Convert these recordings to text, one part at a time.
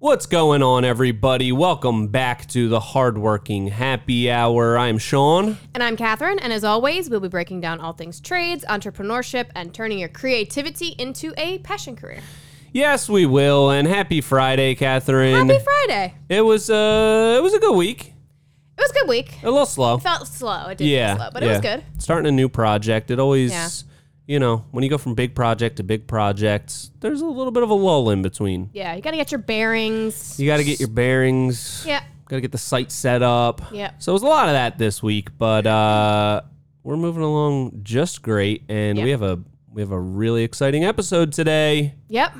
What's going on, everybody? Welcome back to the Hardworking Happy Hour. I'm Sean. And I'm Catherine, and as always, we'll be breaking down all things trades, entrepreneurship, and turning your creativity into a passion career. Yes, we will. And happy Friday, Catherine. Happy Friday! It was uh, it was a good week. It was a good week. A little slow. Felt slow. It did yeah, feel slow, but yeah. it was good. Starting a new project. It always, Yeah. You know, when you go from big project to big projects, there's a little bit of a lull in between. Yeah, you got to get your bearings. You got to get your bearings. Yeah, Got to get the site set up. yeah. So it was a lot of that this week, but uh, we're moving along just great, and we have a we have a really exciting episode today. Yep.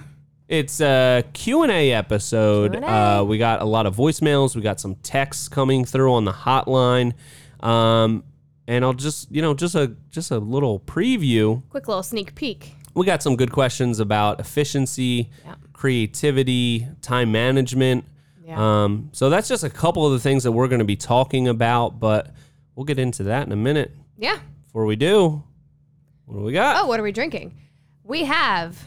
It's a Q&A episode. Q&A. Uh, we got a lot of voicemails. We got some texts coming through on the hotline. Um, and I'll just, you know, just a just a little preview. Quick little sneak peek. We got some good questions about efficiency, Yeah. creativity, time management. Yeah. Um, so that's just a couple of the things that we're going to be talking about, but we'll get into that in a minute. yeah. Before we do, what do we got? Oh, what are we drinking? We have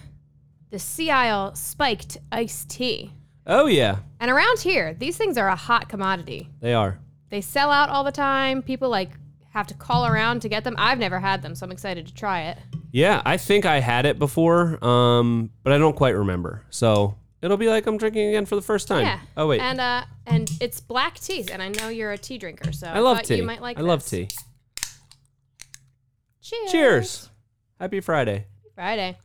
the Sea Isle spiked iced tea. Oh, yeah, And around here, these things are a hot commodity. they are. They sell out all the time. People like have to call around to get them. I've never had them, so I'm excited to try it. Yeah, I think I had it before, um, but I don't quite remember. So it'll be like I'm drinking again for the first time. Yeah. Oh wait, And uh, and it's black tea, and I know you're a tea drinker, so I love tea. You might like. I love tea. Cheers. Cheers. Happy Friday. Friday.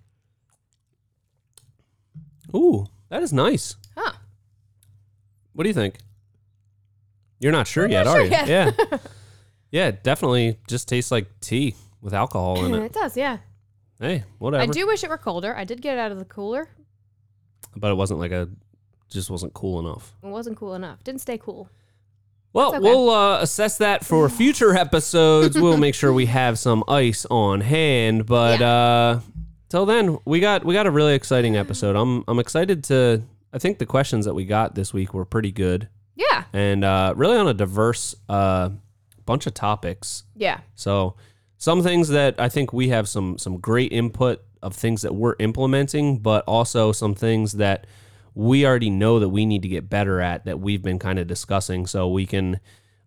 Ooh, that is nice. Huh. What do you think? You're not sure I'm yet, not are you? yet. Yeah. Yeah, it definitely just tastes like tea with alcohol in it. it does, yeah. Hey, whatever. I do wish it were colder. I did get it out of the cooler. But it wasn't like a just wasn't cool enough. It wasn't cool enough. Didn't stay cool. Well, okay. we'll uh, assess that for future episodes. we'll make sure we have some ice on hand. But uh, till then, we got we got a really exciting episode. I'm I'm excited to. I think the questions that we got this week were pretty good Yeah. and uh, really on a diverse uh, bunch of topics. Yeah. So some things that I think we have some some great input of things that we're implementing, but also some things that we already know that we need to get better at that we've been kind of discussing, so we can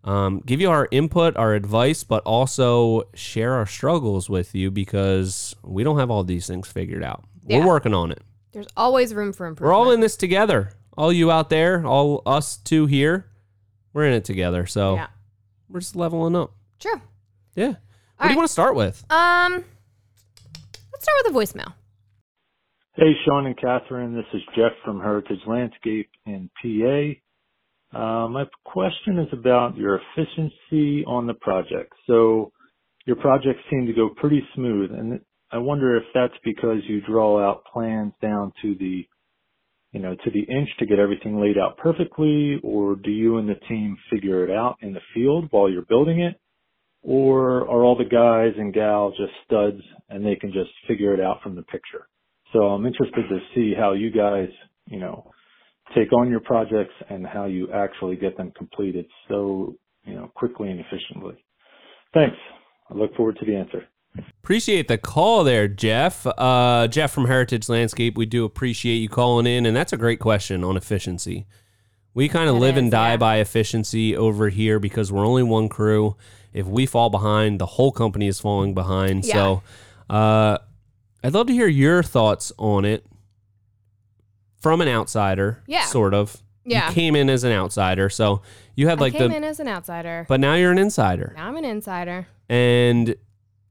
um, give you our input, our advice, but also share our struggles with you because we don't have all these things figured out. Yeah. We're working on it. There's always room for improvement. We're all in this together. All you out there, all us two here, we're in it together. So Yeah. We're just leveling up. True. Yeah. what do right. you want to start with? Um, let's start with a voicemail. Hey, Sean and Catherine. This is Jeff from Heritage Landscape in PA. Uh, my question is about your efficiency on the project. So your projects seem to go pretty smooth, and I wonder if that's because you draw out plans down to the, you know, to the inch to get everything laid out perfectly, or do you and the team figure it out in the field while you're building it? Or are all the guys and gals just studs and they can just figure it out from the picture? So I'm interested to see how you guys, you know, take on your projects and how you actually get them completed so, you know, quickly and efficiently. Thanks. I look forward to the answer. Appreciate the call there, Jeff. Uh, Jeff from Heritage Landscape. We do appreciate you calling in, and that's a great question on efficiency. We kind of live and die yeah. by efficiency over here because we're only one crew. If we fall behind, the whole company is falling behind. Yeah. So, uh, I'd love to hear your thoughts on it from an outsider. Yeah. sort of. Yeah. you came in as an outsider, so you had like I came the, in as an outsider. but now you're an insider now I'm an insider. and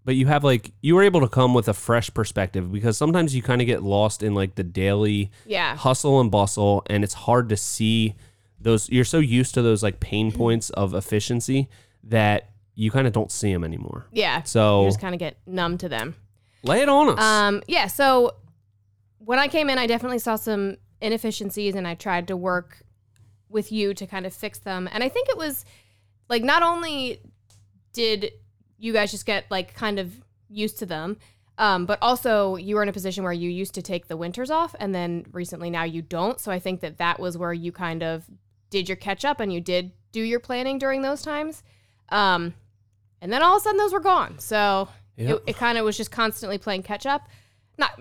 but you have like you were able to come with a fresh perspective because sometimes you kind of get lost in like the daily Yeah. hustle and bustle and it's hard to see those you're so used to those like pain points of efficiency that you kind of don't see them anymore Yeah. so You just kind of get numb to them. lay it on us Um, yeah, so when I came in, I definitely saw some inefficiencies and I tried to work with you to kind of fix them. And I think it was like not only did you guys just get like kind of used to them, um, but also you were in a position where you used to take the winters off and then recently now you don't. So I think that that was where you kind of did your catch up and you did do your planning during those times. Um, and then all of a sudden those were gone. So Yep. it, it kind of was just constantly playing catch up. Not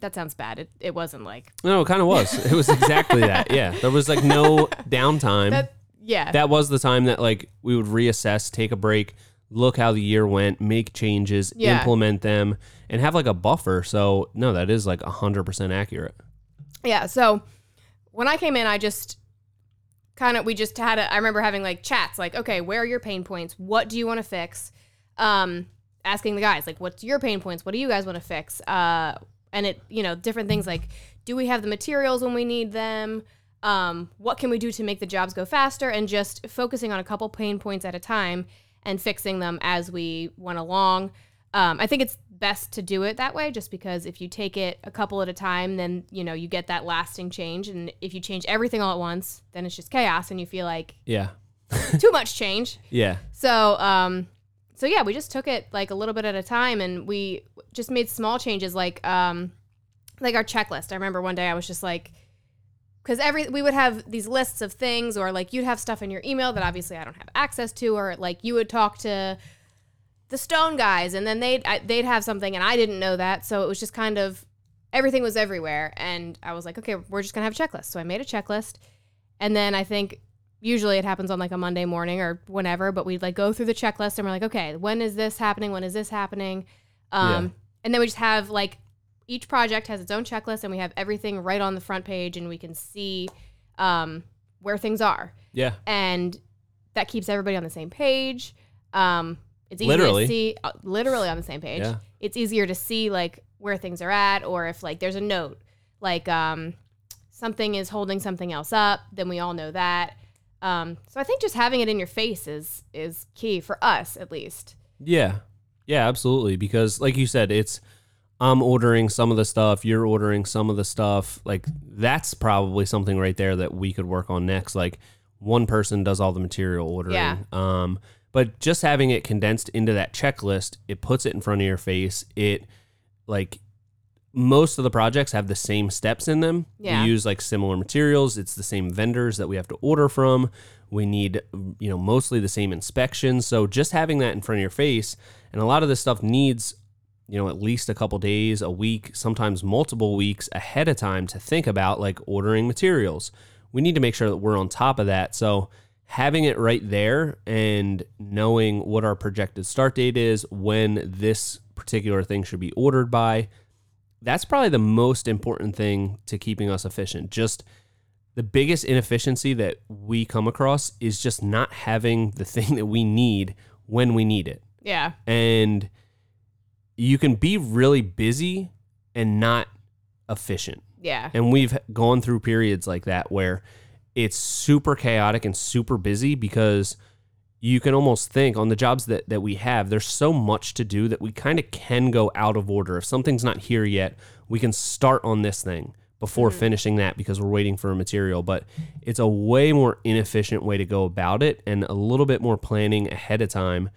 That sounds bad. It, it wasn't like No, it kind of was. It was exactly that. Yeah, there was like no downtime. that. Yeah, that was the time that like we would reassess, take a break, look how the year went, make changes, Yeah. implement them, and have like a buffer. So no, that is like hundred percent accurate. Yeah. So when I came in, I just kind of we just had a, I remember having like chats like, okay, where are your pain points? What do you want to fix? Um, asking the guys like, what's your pain points? What do you guys want to fix? Uh, and it you know different things like, do we have the materials when we need them? Um, what can we do to make the jobs go faster? And just focusing on a couple pain points at a time and fixing them as we went along. Um, I think it's best to do it that way just because if you take it a couple at a time, then, you know, you get that lasting change. And if you change everything all at once, then it's just chaos and you feel like Yeah, too much change. yeah, So, um, so yeah, we just took it like a little bit at a time and we just made small changes like, um, like our checklist. I remember one day I was just like, because every we would have these lists of things or like you'd have stuff in your email that obviously I don't have access to or like you would talk to the stone guys and then they'd I, they'd have something and I didn't know that so it was just kind of everything was everywhere and I was like okay we're just gonna have a checklist. So I made a checklist and then I think usually it happens on like a Monday morning or whenever but we'd like go through the checklist and we're like okay when is this happening? When is this happening? Um Yeah. and then we just have like each project has its own checklist and we have everything right on the front page and we can see um, where things are. Yeah, and that keeps everybody on the same page. Um, it's easy Literally. to see uh, literally on the same page. Yeah. it's easier to see like where things are at or if like there's a note like um, something is holding something else up then we all know that. Um, so i think just having it in your face is is key for us at least. Yeah, yeah, absolutely. Because like you said, it's I'm ordering some of the stuff, you're ordering some of the stuff. Like that's probably something right there that we could work on next. Like one person does all the material ordering. Yeah. Um, but just having it condensed into that checklist, it puts it in front of your face. It like most of the projects have the same steps in them. Yeah. We use like similar materials. It's the same vendors that we have to order from. We need, you know, mostly the same inspections. So just having that in front of your face, and a lot of this stuff needs, you know, at least a couple days, a week, sometimes multiple weeks ahead of time to think about like ordering materials. We need to make sure that we're on top of that. So having it right there and knowing what our projected start date is, when this particular thing should be ordered by, that's probably the most important thing to keeping us efficient. Just the biggest inefficiency that we come across is just not having the thing that we need when we need it. yeah And you can be really busy and not efficient. yeah And we've gone through periods like that where it's super chaotic and super busy because you can almost think on the jobs that, that we have, there's so much to do that we kind of can go out of order. If something's not here yet, we can start on this thing before mm-hmm. finishing that because we're waiting for a material. But it's a way more inefficient way to go about it and a little bit more planning ahead of time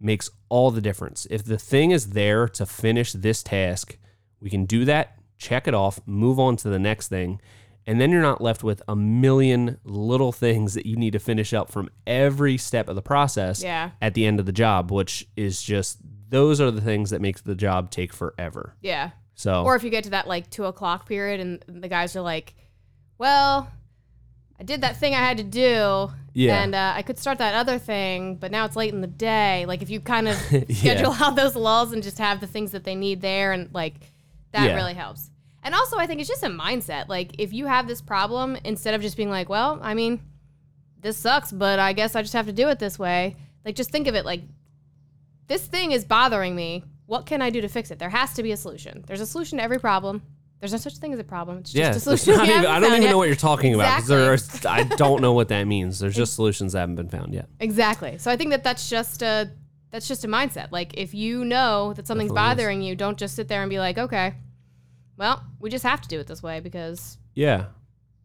makes all the difference. If the thing is there to finish this task, we can do that, check it off, move on to the next thing. And then you're not left with a million little things that you need to finish up from every step of the process Yeah. at the end of the job, which is just those are the things that makes the job take forever. yeah So Or if you get to that like two o'clock period and the guys are like, well, I did that thing I had to do. Yeah. And uh, I could start that other thing, but now it's late in the day. Like if you kind of Yeah. schedule out those lulls and just have the things that they need there and like that Yeah. really helps. And also I think it's just a mindset. Like if you have this problem, instead of just being like, well, I mean, this sucks, but I guess I just have to do it this way. Like just think of it like this thing is bothering me. What can I do to fix it? There has to be a solution. There's a solution to every problem. There's no such thing as a problem. It's just yeah, a solution. even- I don't even yet. know what you're talking about because there Exactly. are, I don't know what that means. There's just solutions that haven't been found yet. Exactly. So I think that that's just a that's just a mindset. Like if you know that something's Definitely is. bothering you, don't just sit there and be like, okay, well, we just have to do it this way because Yeah.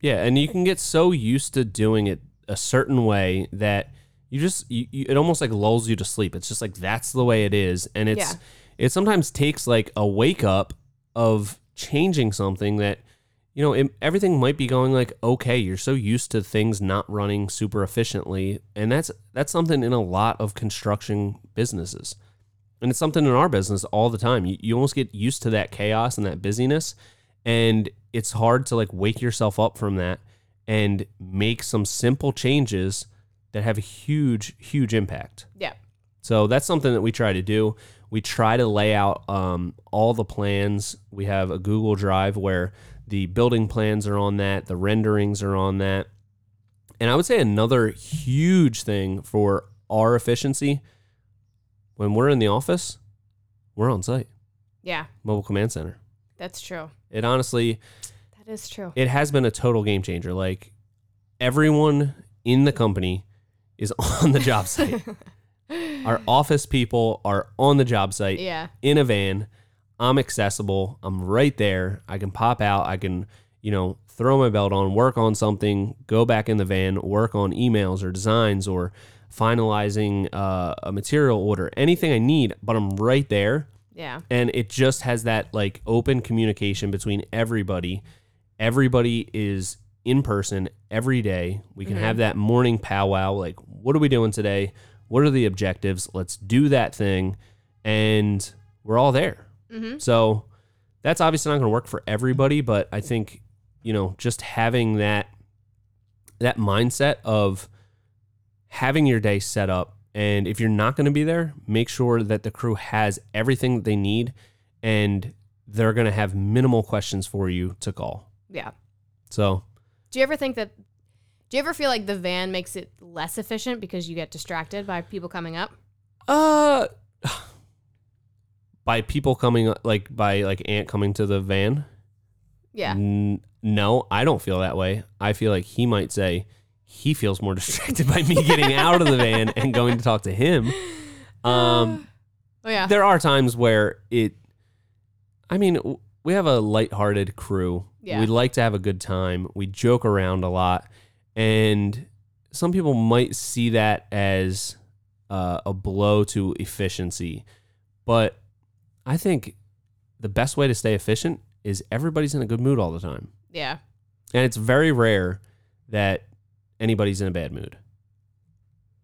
Yeah. And you can get so used to doing it a certain way that you just, you, you, it almost like lulls you to sleep. It's just like, that's the way it is. And it's, Yeah. it sometimes takes like a wake up of changing something that, you know, it, everything might be going like, okay, you're so used to things not running super efficiently. And that's, that's something in a lot of construction businesses. And it's something in our business all the time. You, you almost get used to that chaos and that busyness. And it's hard to like wake yourself up from that and make some simple changes that have a huge, huge impact. Yeah. So that's something that we try to do. We try to lay out um, all the plans. We have a Google Drive where the building plans are on that, the renderings are on that. And I would say another huge thing for our efficiency when we're in the office, we're on site, Yeah. mobile command center. That's true. It honestly, That is true. it has been a total game changer. Like everyone in the company is on the job site. Our office people are on the job site Yeah. in a van. I'm accessible. I'm right there. I can pop out. I can, you know, throw my belt on, work on something, go back in the van, work on emails or designs or finalizing uh, a material order, anything I need, but I'm right there. Yeah. And it just has that like open communication between everybody. Everybody is in person every day. We can have that morning powwow like, what are we doing today? What are the objectives? Let's do that thing. And we're all there. Mm-hmm. So that's obviously not going to work for everybody, but I think, you know, just having that that mindset of having your day set up and if you're not going to be there, make sure that the crew has everything that they need and they're going to have minimal questions for you to call. Yeah. So, Do you ever think that? Do you ever feel like the van makes it less efficient because you get distracted by people coming up? uh by people coming like by like Ant coming to the van, Yeah. N- no, I don't feel that way. I feel like he might say he feels more distracted by me getting out of the van and going to talk to him. Um, Oh yeah. there are times where it. I mean, we have a lighthearted crew. Yeah. We like to have a good time. We joke around a lot, and some people might see that as uh, a blow to efficiency. But I think the best way to stay efficient is everybody's in a good mood all the time. Yeah. And it's very rare that anybody's in a bad mood.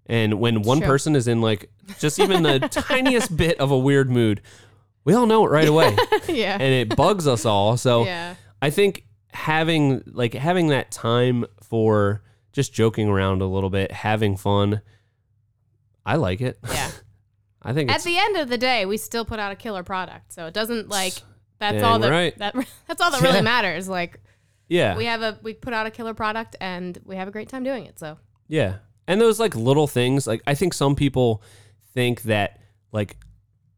And when one person is in like just even the tiniest bit of a weird mood, we all know it right away. yeah. and it bugs us all. So yeah. I think having like having that time for just joking around a little bit, having fun, I like it. Yeah. I think At the end of the day, we still put out a killer product, so it doesn't like that's all that, right. that that's all that really Yeah. matters. Like yeah. we have a we put out a killer product and we have a great time doing it. So Yeah. And those like little things, like I think some people think that like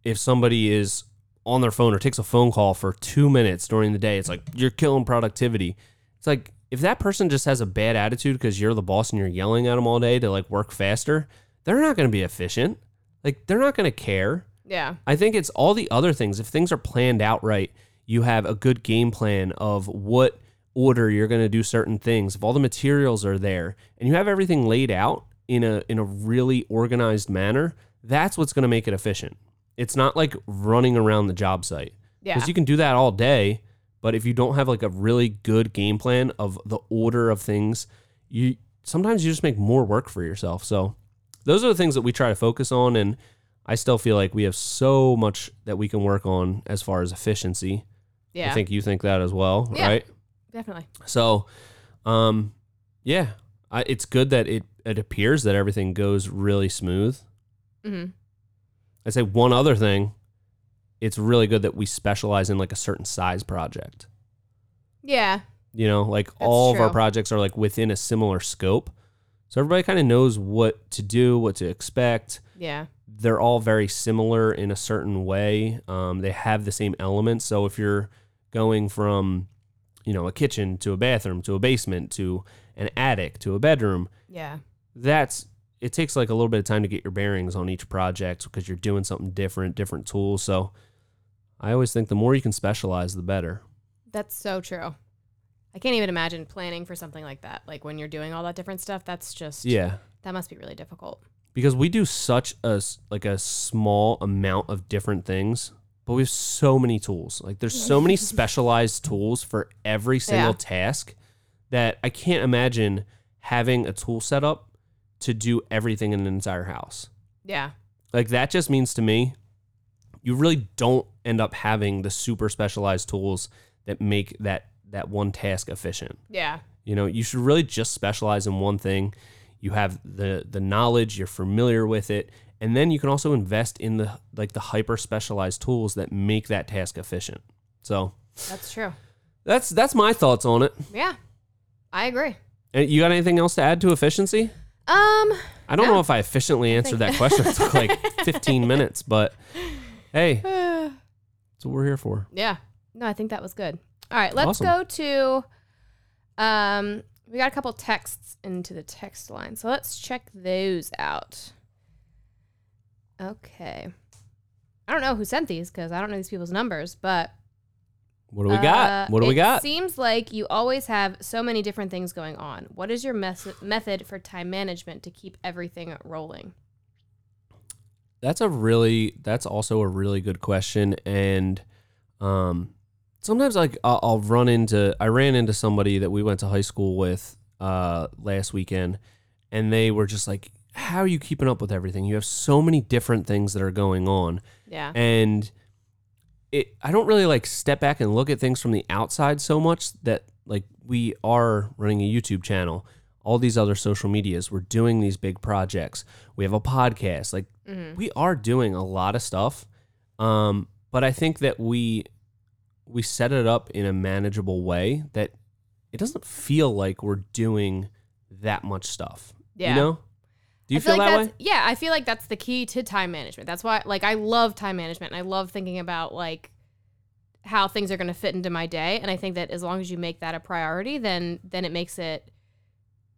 if somebody is on their phone or takes a phone call for two minutes during the day, it's like you're killing productivity. It's like if that person just has a bad attitude because you're the boss and you're yelling at them all day to like work faster, they're not going to be efficient. Like they're not going to care. yeah. I think it's all the other things. If things are planned out right, you have a good game plan of what order you're going to do certain things. If all the materials are there and you have everything laid out in a in a really organized manner, that's what's going to make it efficient. It's not like running around the job site. Yeah. Because you can do that all day, but if you don't have like a really good game plan of the order of things, you sometimes you just make more work for yourself. So those are the things that we try to focus on and I still feel like we have so much that we can work on as far as efficiency. yeah. I think you think that as well, Yeah. right? definitely. So, um, yeah, I, it's good that it it appears that everything goes really smooth. hmm I say one other thing, it's really good that we specialize in like a certain size project. Yeah. You know, like all of our projects are like within a similar scope. So everybody kind of knows what to do, what to expect. Yeah. They're all very similar in a certain way. Um, they have the same elements. So if you're going from, you know, a kitchen to a bathroom to a basement to an attic to a bedroom, Yeah. that's it takes like a little bit of time to get your bearings on each project because you're doing something different, different tools. So I always think the more you can specialize, the better. That's so true. I can't even imagine planning for something like that. Like when you're doing all that different stuff, that's just Yeah. That must be really difficult. because we do such a like a small amount of different things but we have so many tools like there's so many specialized tools for every single Yeah. task that i can't imagine having a tool set up to do everything in an entire house Yeah. like that just means to me you really don't end up having the super specialized tools that make that that one task efficient. Yeah. You know, you should really just specialize in one thing. You have the the knowledge, you're familiar with it, and then you can also invest in the like the hyper specialized tools that make that task efficient. So That's true. that's that's my thoughts on it. Yeah. I agree. And you got anything else to add to efficiency? Um, I don't No. know if I efficiently answered that question. It took like 15 minutes, but hey, that's what we're here for. yeah. No, I think that was good. All right, let's Awesome. go to um we got a couple texts into the text line. So let's check those out. Okay. I don't know who sent these cuz I don't know these people's numbers, but What do we got? Uh, What do we got? it got? Seems like you always have so many different things going on. What is your mes- method for time management to keep everything rolling? That's a really that's also a really good question and um sometimes like I'll, I'll run into I ran into somebody that we went to high school with uh last weekend and they were just like how are you keeping up with everything? You have so many different things that are going on. Yeah. and it I don't really like step back and look at things from the outside so much that like we are running a YouTube channel, all these other social medias, we're doing these big projects. We have a podcast. Like Mhm. we are doing a lot of stuff. Um but I think that we we set it up in a manageable way that it doesn't feel like we're doing that much stuff. Yeah. You know? Do you feel, feel, like that that's way? yeah, I feel like that's the key to time management. That's why like I love time management and I love thinking about like how things are going to fit into my day and I think that as long as you make that a priority then then it makes it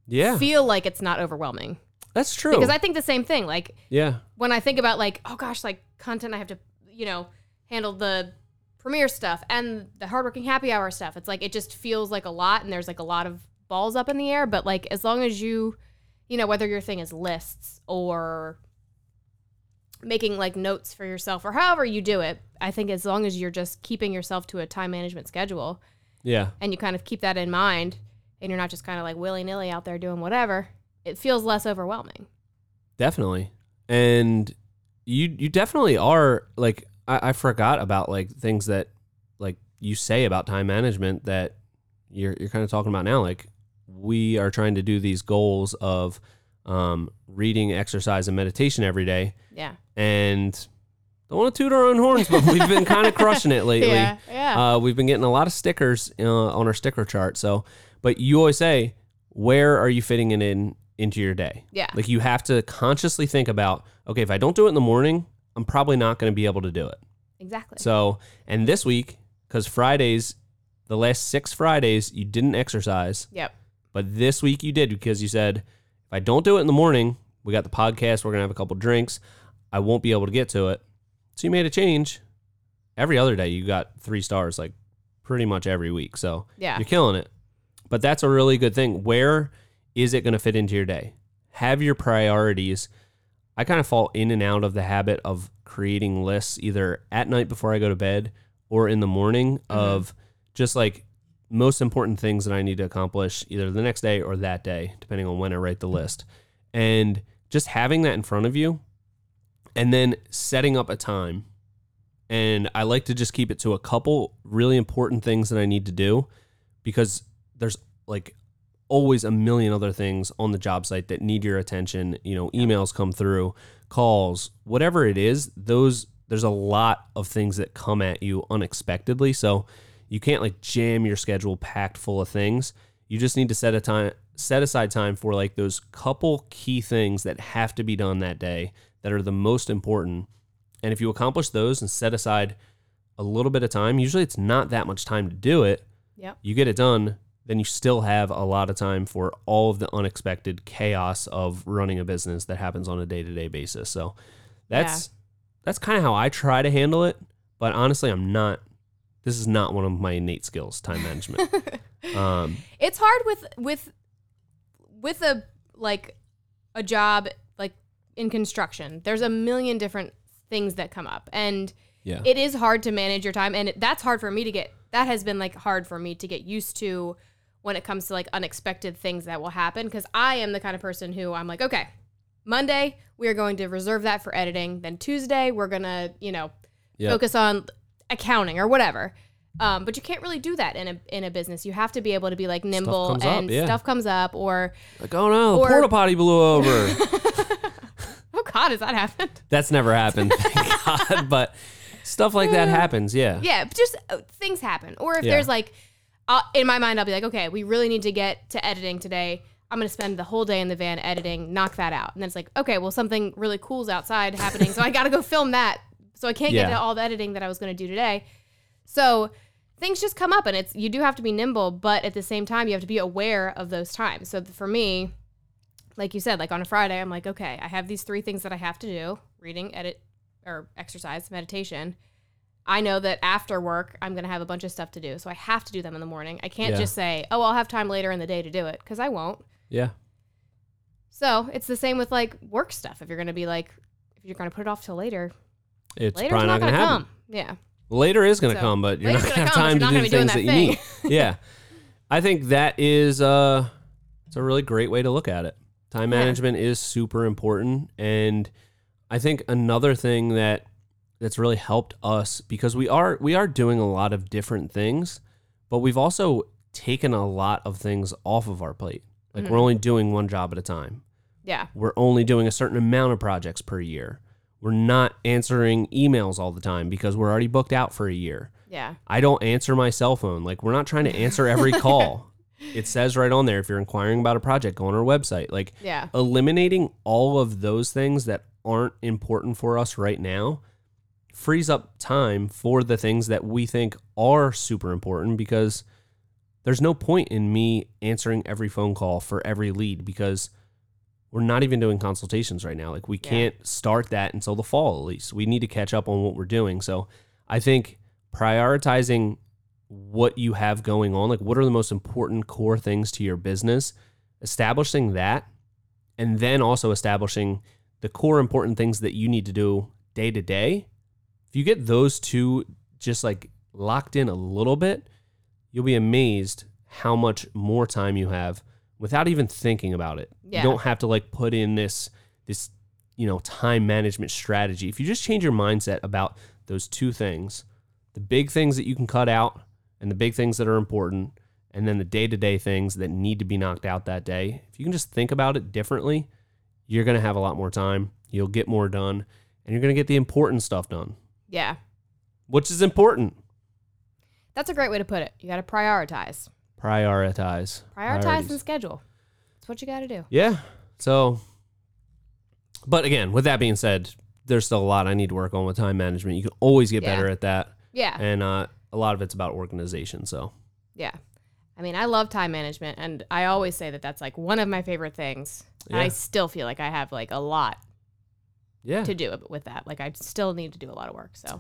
Yeah. feel like it's not overwhelming. That's true. Because I think the same thing like yeah. when I think about like oh gosh like content I have to you know handle the premiere stuff and the hardworking happy hour stuff. It's like it just feels like a lot and there's like a lot of balls up in the air, but like as long as you you know whether your thing is lists or making like notes for yourself or however you do it, I think as long as you're just keeping yourself to a time management schedule Yeah. and you kind of keep that in mind and you're not just kind of like willy-nilly out there doing whatever, it feels less overwhelming. Definitely. And you you definitely are like I, I forgot about like things that like you say about time management that you're you're kind of talking about now. Like we are trying to do these goals of um, reading, exercise, and meditation every day. Yeah. And don't want to toot our own horns, but we've been kind of crushing it lately. Yeah. Yeah. Uh, we've been getting a lot of stickers uh, on our sticker chart. So, but you always say, where are you fitting it in into your day? yeah. Like you have to consciously think about, okay, if I don't do it in the morning, I'm probably not going to be able to do it. exactly. So, and this week, because Fridays, the last six Fridays, you didn't exercise, yep. But this week you did because you said, if I don't do it in the morning, we got the podcast, we're going to have a couple drinks, I won't be able to get to it. So you made a change. Every other day, you got three stars, like pretty much every week. So Yeah. you're killing it. But that's a really good thing. Where is it going to fit into your day? Have your priorities. I kind of fall in and out of the habit of creating lists either at night before I go to bed or in the morning mm-hmm. of just like most important things that I need to accomplish either the next day or that day, depending on when I write the list. And just having that in front of you and then setting up a time. And I like to just keep it to a couple really important things that I need to do because there's like always a million other things on the job site that need your attention. You know, emails come through, calls, whatever it is, those there's a lot of things that come at you unexpectedly. So you can't like jam your schedule packed full of things. You just need to set a time set aside time for like those couple key things that have to be done that day that are the most important. And if you accomplish those and set aside a little bit of time, usually it's not that much time to do it Yep. you get it done, then you still have a lot of time for all of the unexpected chaos of running a business that happens on a day to day basis. So that's that's kind of how I try to handle it. But honestly, I'm not. This is not one of my innate skills, time management. um, it's hard with with with a like a job like in construction there's a million different things that come up and yeah, it is hard to manage your time and it, that's hard for me to get that has been like hard for me to get used to when it comes to like unexpected things that will happen because i am the kind of person who i'm like okay monday we are going to reserve that for editing then tuesday we're gonna you know Yep. focus on accounting or whatever Um, but you can't really do that in a in a business. You have to be able to be like nimble up, and yeah. stuff comes up or Like, oh no, the Or- porta potty blew over. oh god, has that happened? That's never happened, thank God. But stuff like that happens. Yeah. Yeah, just uh, things happen. Or if Yeah. there's like, uh, in my mind, I'll be like, okay, we really need to get to editing today. I'm going to spend the whole day in the van editing, knock that out. And then it's like, okay, well, something really cool's outside happening. So I got to go film that. So I can't get to all the editing that I was going to do today. So things just come up and it's, you do have to be nimble, but at the same time, you have to be aware of those times. So for me, like you said, like on a Friday, I'm like, okay, I have these three things that I have to do reading, edit, or exercise, meditation. I know that after work, I'm going to have a bunch of stuff to do. So I have to do them in the morning. I can't Yeah. just say, oh, I'll have time later in the day to do it because I won't. Yeah. So it's the same with like work stuff. If you're going to be like, if you're going to put it off till later, It's later's probably not, not, going to happen. come. Yeah. Later is going to So, come, but you're not going to have time to do the things that, that you need. yeah. I think that is uh it's a really great way to look at it. Time Yeah. management is super important and I think another thing that that's really helped us because we are we are doing a lot of different things, but we've also taken a lot of things off of our plate. Like Mm-hmm. we're only doing one job at a time Yeah. we're only doing a certain amount of projects per year. We're not answering emails all the time because we're already booked out for a year. Yeah. I don't answer my cell phone. Like we're not trying to answer every call. It says right on there if you're inquiring about a project, go on our website. Like Yeah. eliminating all of those things that aren't important for us right now frees up time for the things that we think are super important because there's no point in me answering every phone call for every lead because we're not even doing consultations right now. Like we Yeah. can't start that until the fall at least. We need to catch up on what we're doing. So I think prioritizing what you have going on, like what are the most important core things to your business, establishing that, and then also establishing the core important things that you need to do day to day. If you get those two just like locked in a little bit, you'll be amazed how much more time you have without even thinking about it. Yeah. You don't have to like put in this this you know time management strategy. If you just change your mindset about those two things, the big things that you can cut out and the big things that are important and then the day-to-day things that need to be knocked out that day. If you can just think about it differently, you're going to have a lot more time. You'll get more done and you're going to get the important stuff done, Yeah. which is important. That's a great way to put it. You got to prioritize. Prioritize. Prioritize Priorities. and schedule. That's what you got to do. Yeah. So, but again, with that being said, there's still a lot I need to work on with time management. You can always get Yeah. better at that. Yeah. And uh, a lot of it's about organization. So, Yeah. I mean, I love time management and I always say that that's like one of my favorite things. And I Yeah. still feel like I have like a lot yeah, to do with that. Like I still need to do a lot of work. So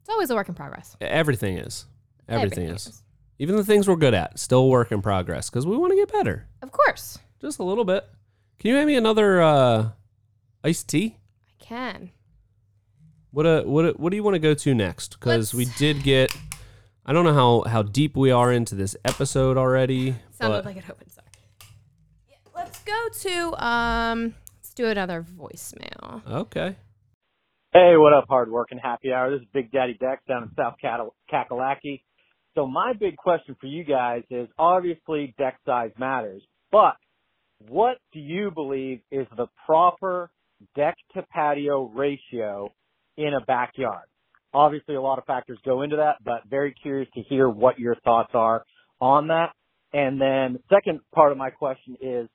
it's always a work in progress. everything is. Everything, is. Even the things we're good at, still work in progress because we want to get better Of course. Just a little bit. Can you make me another uh, iced tea? I can. What uh, what uh, what do you want to go to next? Because we did get. I don't know how how deep we are into this episode already, Sounded but like it opened. Sorry. Yeah, let's go to um let's do another voicemail. okay. Hey, what up, hard working happy hour? This is Big Daddy Dex down in South Cat- Kakalaki. So my big question for you guys is obviously deck size matters, but what do you believe is the proper deck to patio ratio in a backyard? Obviously a lot of factors go into that, but very curious to hear what your thoughts are on that. And then second part of my question is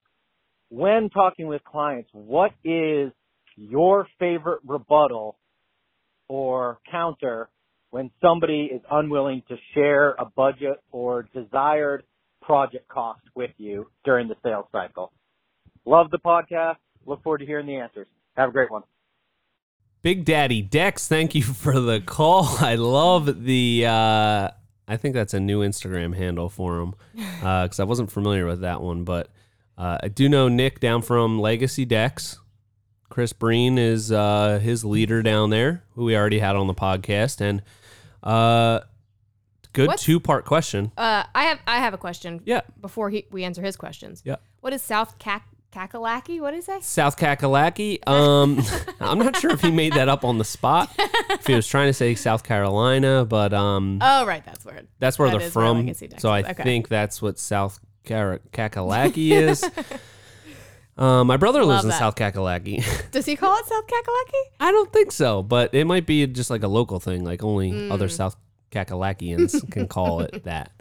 when talking with clients, what is your favorite rebuttal or counter when somebody is unwilling to share a budget or desired project cost with you during the sales cycle. Love the podcast. Look forward to hearing the answers. Have a great one. Big Daddy Dex, thank you for the call. I love the. Uh, I think that's a new Instagram handle for him because I wasn't familiar with that one, but uh, I do know Nick down from Legacy Dex. Chris Breen is uh, his leader down there, who we already had on the podcast, and uh, good What's- two part question. Uh I have I have a question Yeah, before he we answer his questions. Yeah. What is South Cac Kakalaki? What did he say? South Kakalaki. Um, I'm not sure if he made that up on the spot. If he was trying to say South Carolina, but um, Oh, right. That's where. that's where that they're is where from. Legacy Dex So I is. Okay. think that's what South Car- Kakalaki is. um, my brother lives Love in that. South Kakalaki. Does he call it South Kakalaki? I don't think so, but it might be just like a local thing. Like only other Mm. South Kakalakians can call it that.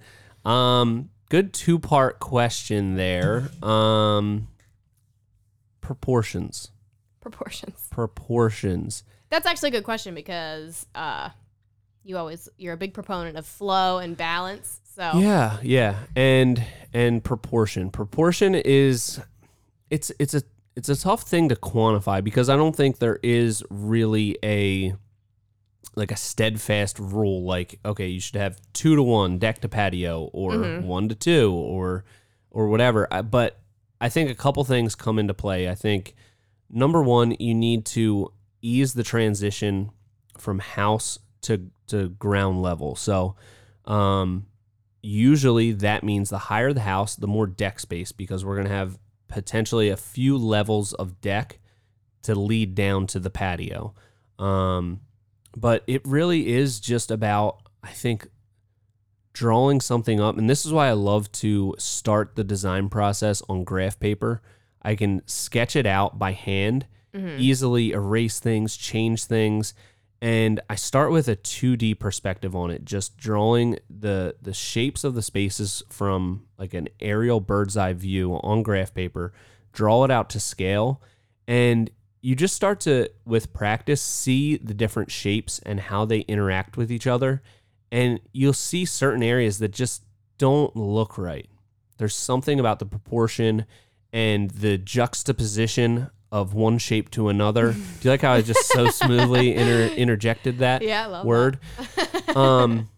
Um, good two part question there. Um, proportions. Proportions. Proportions. That's actually a good question because uh, you always you're a big proponent of flow and balance. So Yeah, yeah, and and proportion. Proportion is it's it's a it's a tough thing to quantify because I don't think there is really a like a steadfast rule like okay you should have two to one deck to patio or Mhm. one to two or or whatever. I, but i think a couple things come into play. I think number one you need to ease the transition from house to to ground level. So um usually that means the higher the house the more deck space because we're going to have potentially a few levels of deck to lead down to the patio. Um but it really is just about i think drawing something up and this is why i love to start the design process on graph paper i can sketch it out by hand Mhm. easily erase things change things and i start with a 2d perspective on it just drawing the the shapes of the spaces from like an aerial bird's eye view on graph paper draw it out to scale and you just start to with practice see the different shapes and how they interact with each other and you'll see certain areas that just don't look right. There's something about the proportion and the juxtaposition of one shape to another. Do you like how i just so smoothly inter- interjected that yeah, word? that. um,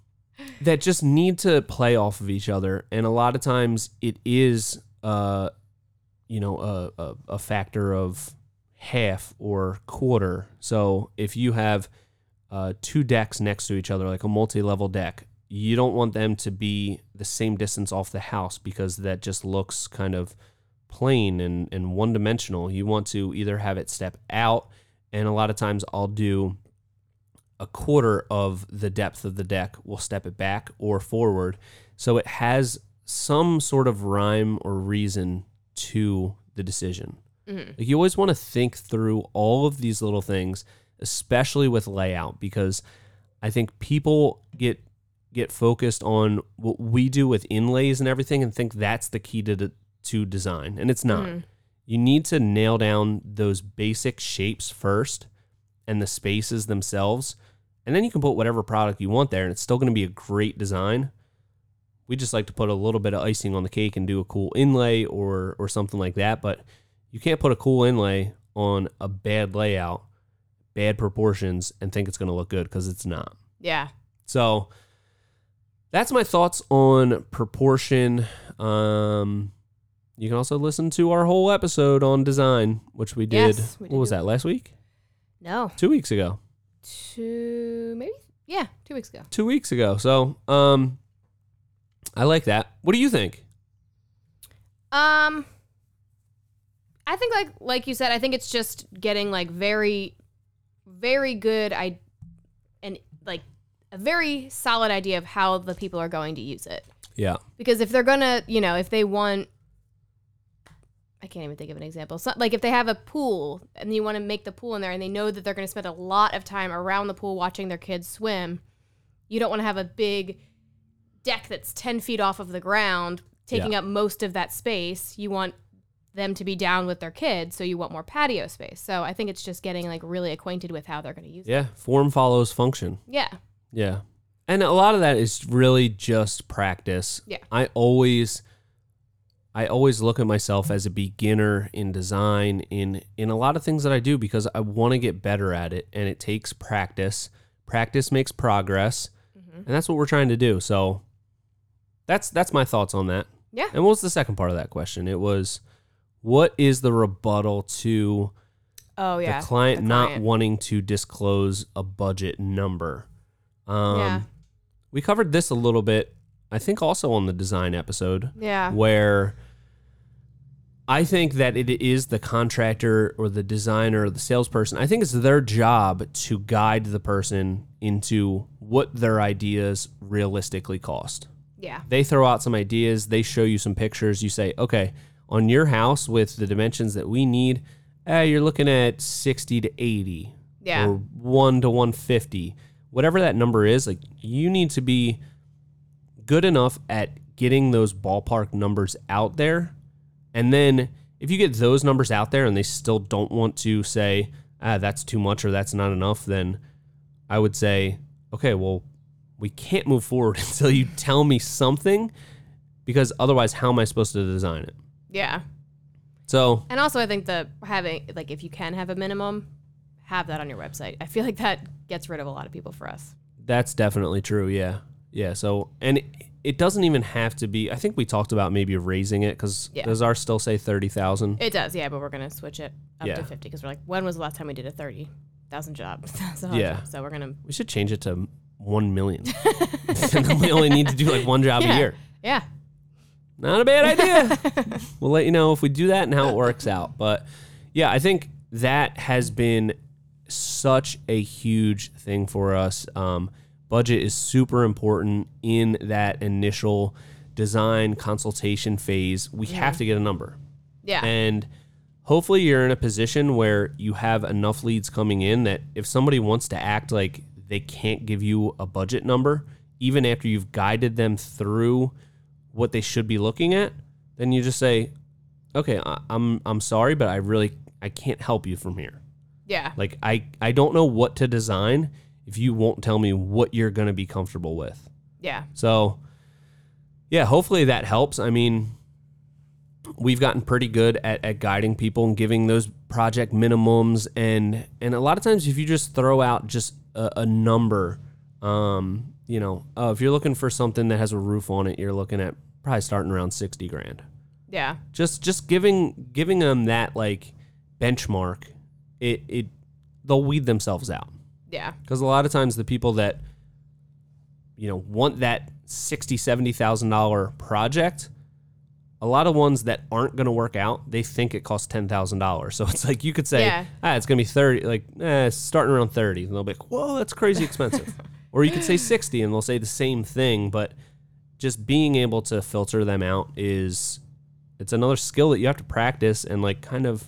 that just need to play off of each other, and a lot of times it is, uh, you know, a, a, a factor of half or quarter. So if you have uh, two decks next to each other, like a multi-level deck, you don't want them to be the same distance off the house because that just looks kind of plain and, and one-dimensional. You want to either have it step out, and a lot of times I'll do a quarter of the depth of the deck we'll step it back or forward. So it has some sort of rhyme or reason to the decision. Mhm. Like you always want to think through all of these little things, especially with layout, because I think people get get focused on what we do with inlays and everything and think that's the key to to design, and it's not. Mhm. You need to nail down those basic shapes first and the spaces themselves, and then you can put whatever product you want there, and it's still going to be a great design. We just like to put a little bit of icing on the cake and do a cool inlay or or something like that, but you can't put a cool inlay on a bad layout, bad proportions, and think it's going to look good because it's not. Yeah. So that's my thoughts on proportion. Um, you can also listen to our whole episode on design, which we did. Yes, we what did was that? Last week? No. Two weeks ago. Two maybe yeah, two weeks ago. Two weeks ago. So, um, I like that. What do you think? Um I think like like you said, I think it's just getting like very very good I and like a very solid idea of how the people are going to use it. Yeah. Because if they're gonna, you know, if they want I can't even think of an example. So, like if they have a pool and you want to make the pool in there and they know that they're going to spend a lot of time around the pool watching their kids swim, you don't want to have a big deck that's 10 feet off of the ground taking Yeah. up most of that space. You want them to be down with their kids, so you want more patio space. So I think it's just getting like really acquainted with how they're going to use it. Yeah. Form follows function. Yeah. Yeah. And a lot of that is really just practice. Yeah. I always I always look at myself as a beginner in design in in a lot of things that I do because I want to get better at it and it takes practice. Practice makes progress. Mhm. And that's what we're trying to do. So that's that's my thoughts on that. Yeah. And what was the second part of that question? It was what is the rebuttal to Oh yeah. the client the not wanting to disclose a budget number. Um, Yeah. We covered this a little bit, I think, also on the design episode, Yeah. where I think that it is the contractor or the designer or the salesperson. I think it's their job to guide the person into what their ideas realistically cost. Yeah. They throw out some ideas, they show you some pictures. You say, okay, on your house with the dimensions that we need, eh, you're looking at 60 to 80 Yeah. or 1 to 150. Whatever that number is, like you need to be good enough at getting those ballpark numbers out there. And then if you get those numbers out there and they still don't want to say, ah, that's too much or that's not enough, then I would say, okay, well, we can't move forward until you tell me something because otherwise, how am I supposed to design it? Yeah. So, And also, I think that having, like, if you can have a minimum, have that on your website. I feel like that gets rid of a lot of people for us. That's definitely true. Yeah. Yeah. So, and it, it doesn't even have to be, I think we talked about maybe raising it because Yeah. does ours still say 30,000? It does, yeah, but we're going to switch it up Yeah. to 50 because we're like, when was the last time we did a 30,000 job? So- Yeah. So we're going to, We should change it to 1 million. and then we only need to do like one job Yeah. a year. yeah. Not a bad idea. we'll let you know if we do that and how it works out. But yeah, I think that has been such a huge thing for us. Um, budget is super important in that initial design consultation phase. We have to get a number. Yeah. And hopefully you're in a position where you have enough leads coming in that if somebody wants to act like they can't give you a budget number, even after you've guided them through what they should be looking at, then you just say, "Okay, I- I'm I'm sorry, but I really I can't help you from here. yeah. Like I I don't know what to design if you won't tell me what you're going to be comfortable with." Yeah. So, yeah, hopefully that helps. I mean, we've gotten pretty good at, at guiding people and giving those project minimums, and and a lot of times if you just throw out just a, a number, um, you know, uh, if you're looking for something that has a roof on it, you're looking at probably starting around sixty grand. Yeah. Just just giving giving them that like benchmark, it it they'll weed themselves out Yeah. because a lot of times the people that you know want that sixty seventy thousand dollar project a lot of ones that aren't going to work out they think it costs ten thousand dollars so it's like you could say Yeah. ah it's going to be 30 like eh, starting around 30 and they'll be like whoa that's crazy expensive or you could say 60 and they'll say the same thing but just being able to filter them out is it's another skill that you have to practice and like kind of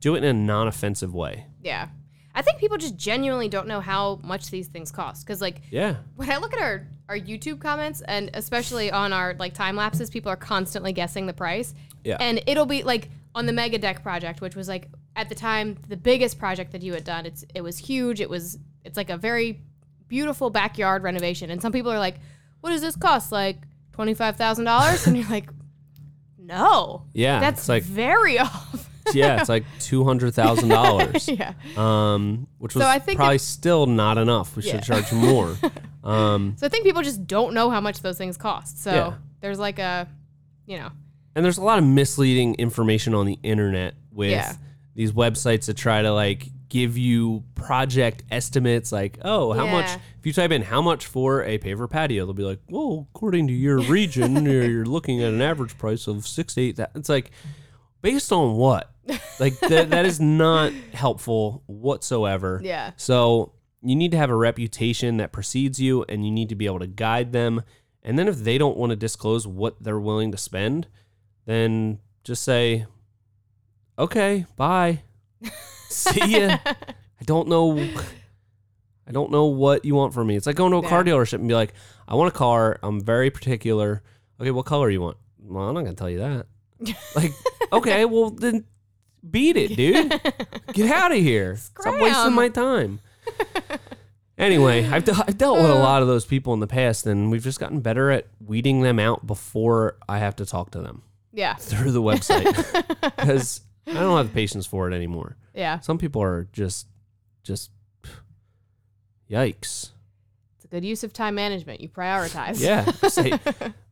do it in a non-offensive way Yeah. I think people just genuinely don't know how much these things cost. Because, like, yeah when I look at our, our YouTube comments and especially on our like time lapses, people are constantly guessing the price. Yeah. And it'll be like on the Mega Deck project, which was like at the time the biggest project that you had done. It's it was huge. It was it's like a very beautiful backyard renovation. And some people are like, "What does this cost? Like twenty five thousand dollars?" And you're like, "No, yeah that's it's like very off." yeah, it's like two hundred thousand dollars, yeah. um, which was So I think probably it- still not enough. We Yeah. should charge more. um, So I think people just don't know how much those things cost. So Yeah. there's like a, you know, and there's a lot of misleading information on the internet with Yeah. these websites that try to like give you project estimates. Like, oh, how much? If you type in how much for a paver patio, they'll be like, well, according to your region, you're, you're looking at an average price of six to eight. That it's like based on what? Like that, that is not helpful whatsoever. yeah. So you need to have a reputation that precedes you and you need to be able to guide them. And then if they don't want to disclose what they're willing to spend, then just say, okay, bye. See ya. I don't know. I don't know what you want from me. It's like going to a car dealership and be like, I want a car. I'm very particular. Okay, what color you want? Well, I'm not going to tell you that. Like, okay, well, then beat it, dude. Get out of here. Stop wasting my time. Anyway, I've, de- I've dealt with a uh. lot of those people in the past, and we've just gotten better at weeding them out before I have to talk to them Yeah. through the website because I don't have the patience for it anymore. Yeah. Some people are just, just, yikes. It's a good use of time management. You prioritize. Yeah. Say,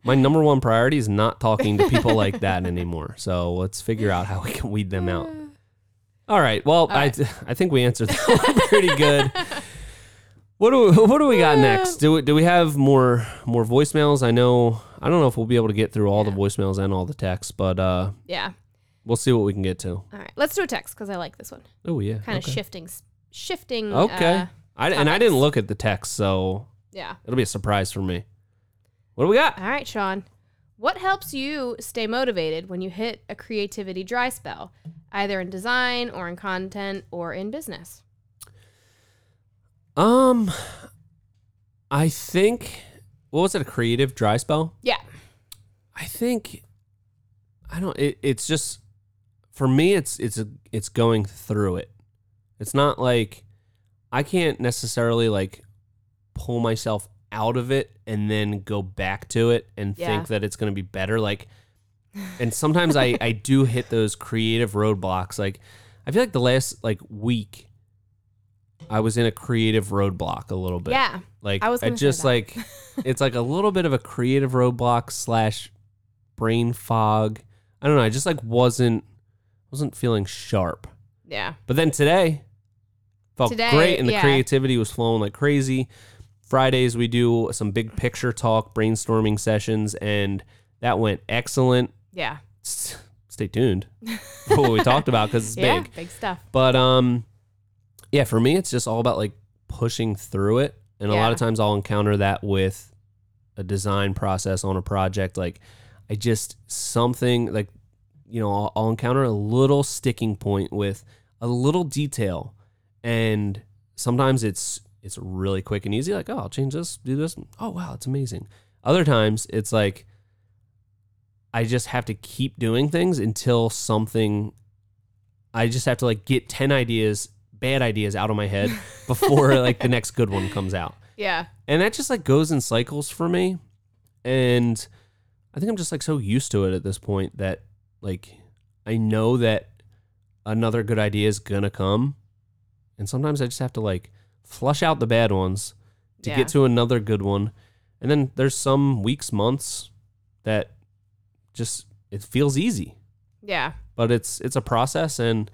my number one priority is not talking to people like that anymore. So let's figure out how we can weed them out. All right. Well, I. I think we answered that one pretty good. What do we, what do we got next? Do we, do we have more more voicemails? I know I don't know if we'll be able to get through all the voicemails and all the texts, but uh, Yeah. We'll see what we can get to. All right, let's do a text because I like this one. Oh yeah. Kind of okay. shifting, shifting. Okay. uh, I, and I didn't look at the text, so yeah. it'll be a surprise for me. What do we got? All right, Sean. What helps you stay motivated when you hit a creativity dry spell, either in design or in content or in business? Um, I think what was it? A creative dry spell? Yeah. I think I don't. It, it's just for me. It's it's a, it's going through it. It's not like I can't necessarily like pull myself out of it and then go back to it and Yeah. think that it's going to be better. Like, and sometimes I I do hit those creative roadblocks. Like, I feel like the last like week. I was in a creative roadblock a little bit. Yeah. Like I was I just like it's like a little bit of a creative roadblock slash brain fog. I don't know. I just like wasn't wasn't feeling sharp. Yeah. But then today felt Today, great and the yeah. creativity was flowing like crazy. Fridays we do some big picture talk, brainstorming sessions, and that went excellent. Yeah. Stay tuned for what we talked about because it's yeah. big. Big stuff. But um, yeah, for me, it's just all about like pushing through it, and a lot of times I'll encounter that with a design process on a project. Like, I just something like you know I'll, I'll encounter a little sticking point with a little detail, and sometimes it's it's really quick and easy. Like, oh, I'll change this, do this. Oh, wow, it's amazing. Other times it's like I just have to keep doing things until something I just have to like get 10 ideas, bad ideas out of my head before like the next good one comes out. Yeah. And that just like goes in cycles for me. And I think I'm just like so used to it at this point that like I know that another good idea is going to come. And sometimes I just have to like flush out the bad ones to Yeah. get to another good one. And then there's some weeks, months that just it feels easy Yeah. but it's it's a process and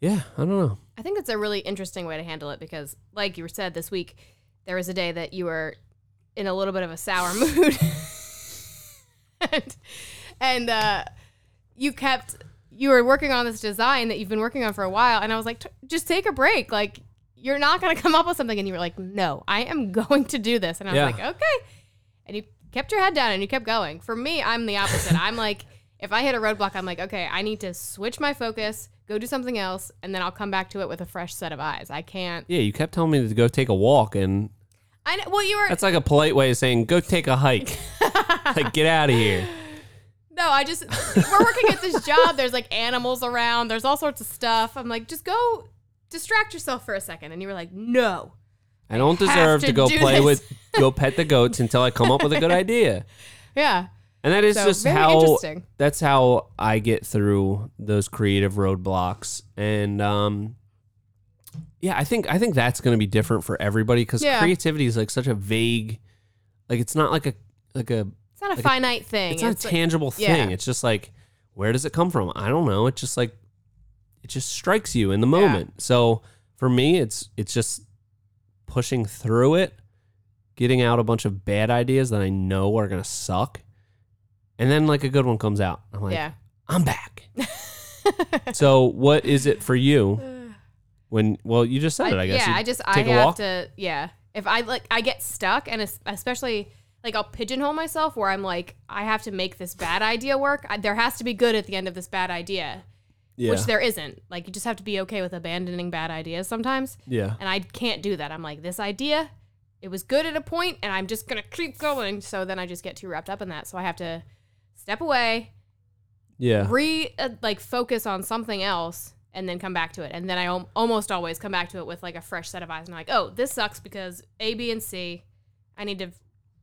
yeah i don't know I think it's a really interesting way to handle it because, like you said, this week there was a day that you were in a little bit of a sour mood, and, and uh, you kept you were working on this design that you've been working on for a while, and I was like, just take a break, like you're not going to come up with something, and you were like, no, I am going to do this, and I was Yeah. like, okay, and you kept your head down and you kept going. For me, I'm the opposite. I'm like, if I hit a roadblock, I'm like, okay, I need to switch my focus, go do something else, and then I'll come back to it with a fresh set of eyes. I can't. yeah you kept telling me to go take a walk and I know, well, you were that's like a polite way of saying go take a hike like get out of here no. I just we're working at this job. There's like animals around. There's all sorts of stuff. I'm like, just go distract yourself for a second, and you were like, no. i don't deserve to to, go play this. with go pet the goats until i come up with a good idea Yeah. and that is So, just how that's how i get through those creative roadblocks and um yeah i think i think that's going to be different for everybody because Yeah. creativity is like such a vague like it's not like a like a not a Like finite thing. it's not a like- tangible thing. yeah. It's just like, where does it come from? I don't know. It just like, it just strikes you in the moment. So for me, it's it's just pushing through it, getting out a bunch of bad ideas that I know are gonna suck, and then like a good one comes out. I'm like, yeah. I'm back. so what is it for you when? Well, you just said it. I guess. Yeah, I just I have walk? to. Yeah, if I like, I get stuck, and es- especially like I'll pigeonhole myself where I'm like, I have to make this bad idea work. I, there has to be good at the end of this bad idea, yeah. which there isn't. Like you just have to be okay with abandoning bad ideas sometimes, yeah. and I can't do that. I'm like, this idea, it was good at a point, and I'm just gonna keep going. So then I just get too wrapped up in that. So I have to step away, Yeah. re uh, like focus on something else and then come back to it and then i al- almost always come back to it with like a fresh set of eyes and I'm like oh this sucks because a b and c i need to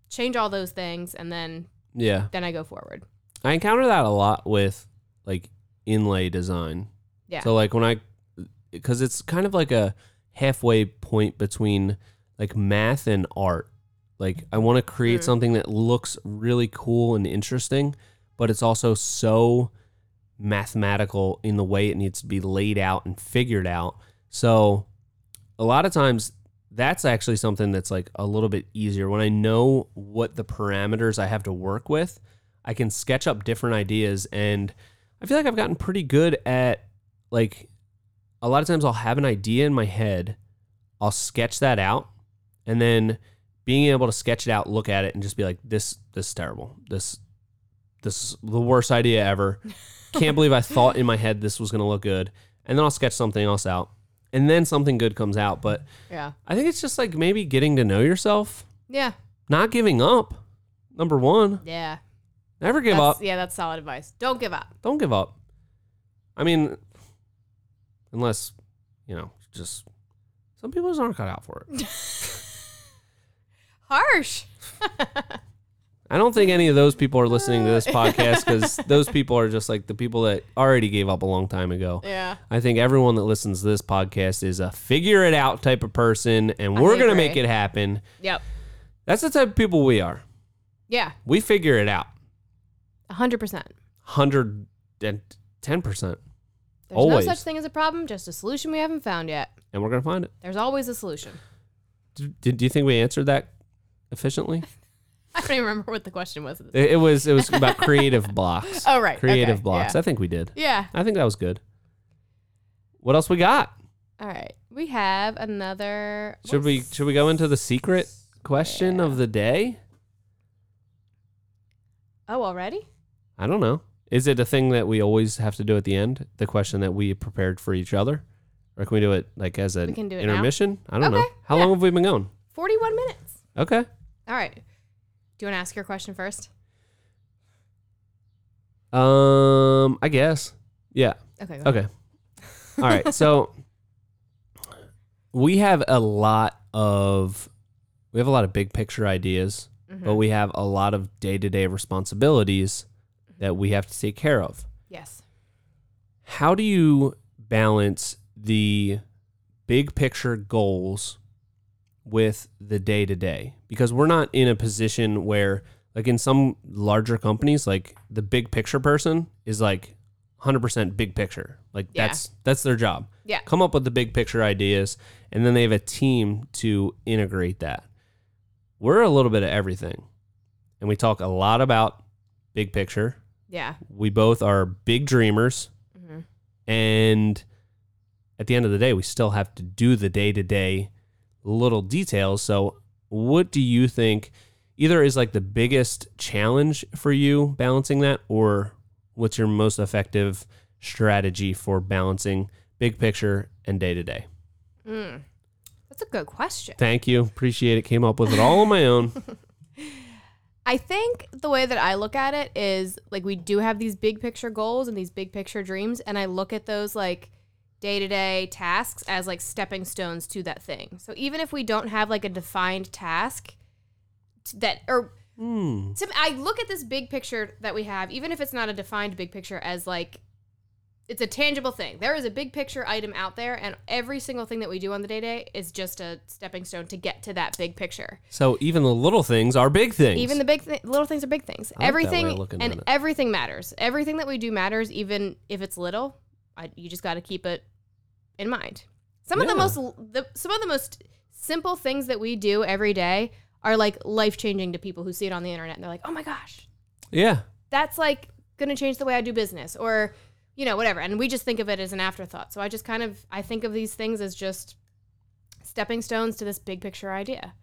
change all those things and then Yeah. then i go forward I encounter that a lot with like inlay design. yeah So like when I, because it's kind of like a halfway point between like math and art. Like I want to create Mm. something that looks really cool and interesting, but it's also so mathematical in the way it needs to be laid out and figured out. So a lot of times that's actually something that's like a little bit easier when I know what the parameters I have to work with. I can sketch up different ideas and I feel like I've gotten pretty good at like a lot of times I'll have an idea in my head, I'll sketch that out, and then being able to sketch it out, look at it, and just be like, this this is terrible. This this is the worst idea ever. Can't believe I thought in my head this was gonna look good. And then I'll sketch something else out. And then something good comes out. But Yeah. I think it's just like maybe getting to know yourself, Yeah. not giving up. Number one. Yeah. Never give That's- up. Yeah, that's solid advice. Don't give up. Don't give up. I mean, unless, you know, just some people just aren't cut out for it. Harsh. I don't think any of those people are listening to this podcast because those people are just like the people that already gave up a long time ago. Yeah. I think everyone that listens to this podcast is a figure it out type of person, and we're going to make it happen. Yep. That's the type of people we are. Yeah. We figure it out. 100%. 110%. There's Always. no such thing as a problem, just a solution we haven't found yet. And we're going to find it. There's always a solution. Do, do you think we answered that efficiently? I don't even remember what the question was. It, it was it was about creative blocks. Oh, right. Creative Okay. blocks. Yeah. I think we did. yeah. I think that was good. What else we got? All right. We have another. Should we should we go into the secret question of the day? Oh, already? I don't know. Is it a thing that we always have to do at the end? The question that we prepared for each other, or can we do it like as an it now. intermission? I don't know. Okay, How yeah. long have we been going? 41 minutes. Okay. All right. Do you want to ask your question first? Um, I guess. Yeah. Okay. Okay. All right. So we have a lot of we have a lot of big picture ideas, Mhm. but we have a lot of day-to-day responsibilities that we have to take care of. Yes. How do you balance the big picture goals with the day-to-day? Because we're not in a position where like in some larger companies like the big picture person is like 100% big picture. Like Yeah. that's that's their job. Yeah. Come up with the big picture ideas and then they have a team to integrate that. We're a little bit of everything. And we talk a lot about big picture. Yeah. We both are big dreamers. Mhm. And at the end of the day, we still have to do the day to day little details. So, what do you think either is like the biggest challenge for you balancing that, or what's your most effective strategy for balancing big picture and day to day? Mm. That's a good question. Thank you. Appreciate it. Came up with it all on my own. I think the way that I look at it is like we do have these big picture goals and these big picture dreams, and I look at those like day to day tasks as like stepping stones to that thing. So even if we don't have like a defined task that, or Hmm. to, I look at this big picture that we have, even if it's not a defined big picture, as like it's a tangible thing. There is a big picture item out there, and every single thing that we do on the day to day is just a stepping stone to get to that big picture. So, even the little things are big things. Even the big th- little things are big things. Like that way of everything and everything matters. Everything that we do matters, even if it's little. I, you just got to keep it in mind. Some of the most the, some of the most simple things that we do every day are like life changing to people who see it on the internet and they're like, "Oh my gosh, yeah. that's like going to change the way I do business," or you know, whatever. And we just think of it as an afterthought. So I just kind of I think of these things as just stepping stones to this big picture idea.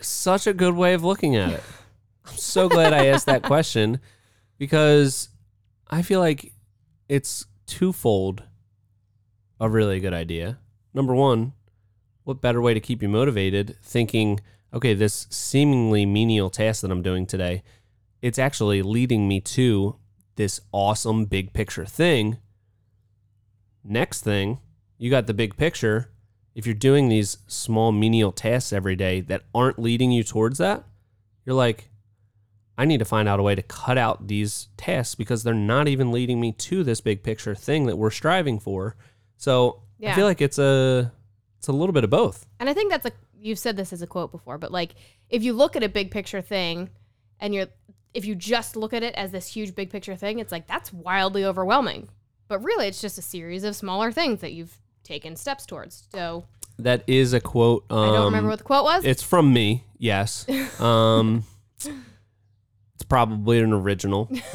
such a good way of looking at it. I'm so glad I asked that question because I feel like it's twofold a really good idea. Number one, what better way to keep you motivated thinking, okay, this seemingly menial task that I'm doing today, it's actually leading me to this awesome big picture thing. Next thing, you got the big picture. If you're doing these small menial tasks every day that aren't leading you towards that, you're like, I need to find out a way to cut out these tasks because they're not even leading me to this big picture thing that we're striving for. So I feel like it's a it's a little bit of both. And I think that's a you've said this as a quote before, but like if you look at a big picture thing and you're if you just look at it as this huge big picture thing, it's like that's wildly overwhelming. But really it's just a series of smaller things that you've taken steps towards. So That is a quote. Um, I don't remember what the quote was. It's from me. Yes. Um, it's It's probably an original.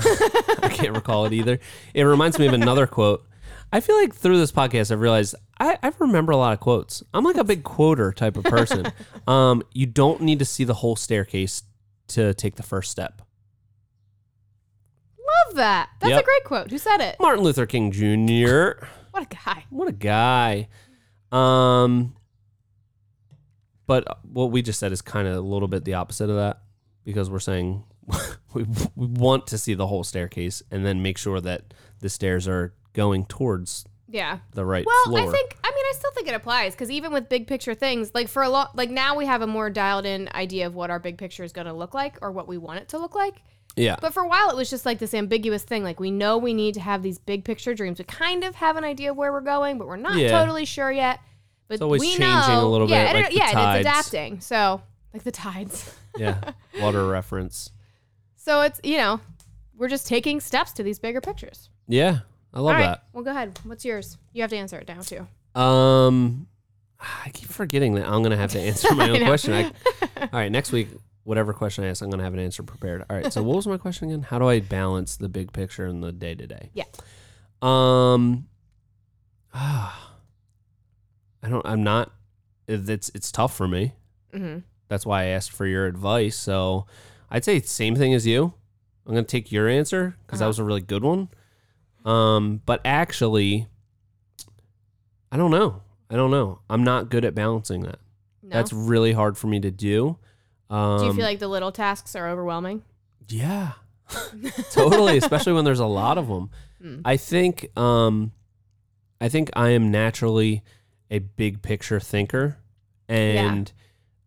I can't recall it either. It reminds me of another quote. I feel like through this podcast, I've realized I, I remember a lot of quotes. I'm like a big quoter type of person. um, you don't need to see the whole staircase to take the first step. Love that. That's Yep. a great quote. Who said it? Martin Luther King Jr. What a guy. What a guy. Um, but what we just said is kind of a little bit the opposite of that because we're saying we, we want to see the whole staircase and then make sure that the stairs are going towards Yeah. the right Well, floor. I think I mean I still think it applies because even with big picture things, like for a lot, like now we have a more dialed in idea of what our big picture is going to look like or what we want it to look like. yeah. But for a while, it was just like this ambiguous thing. Like we know we need to have these big picture dreams. We kind of have an idea of where we're going, but we're not Yeah. totally sure yet. But It's always we changing know, a little yeah, bit, like it- yeah, and it's adapting. So like the tides. yeah. Water reference. So it's you know, we're just taking steps to these bigger pictures. Yeah. I love All right. that. Well, go ahead. What's yours? You have to answer it now too. Um, I keep forgetting that I'm gonna have to answer my own know. question. I, all right, next week, whatever question I ask, I'm gonna have an answer prepared. All right. So, what was my question again? How do I balance the big picture and the day to day? Yeah. Um. Ah, I don't. I'm not. It's it's tough for me. Mm-hmm. That's why I asked for your advice. So, I'd say it's same thing as you. I'm gonna take your answer because that Uh-huh. was a really good one. Um, but actually, I don't know. I don't know. I'm not good at balancing that. No. That's really hard for me to do. Um, Do you feel like the little tasks are overwhelming? yeah, totally. Especially when there's a lot of them. Mm. I think, um, I think I am naturally a big picture thinker, and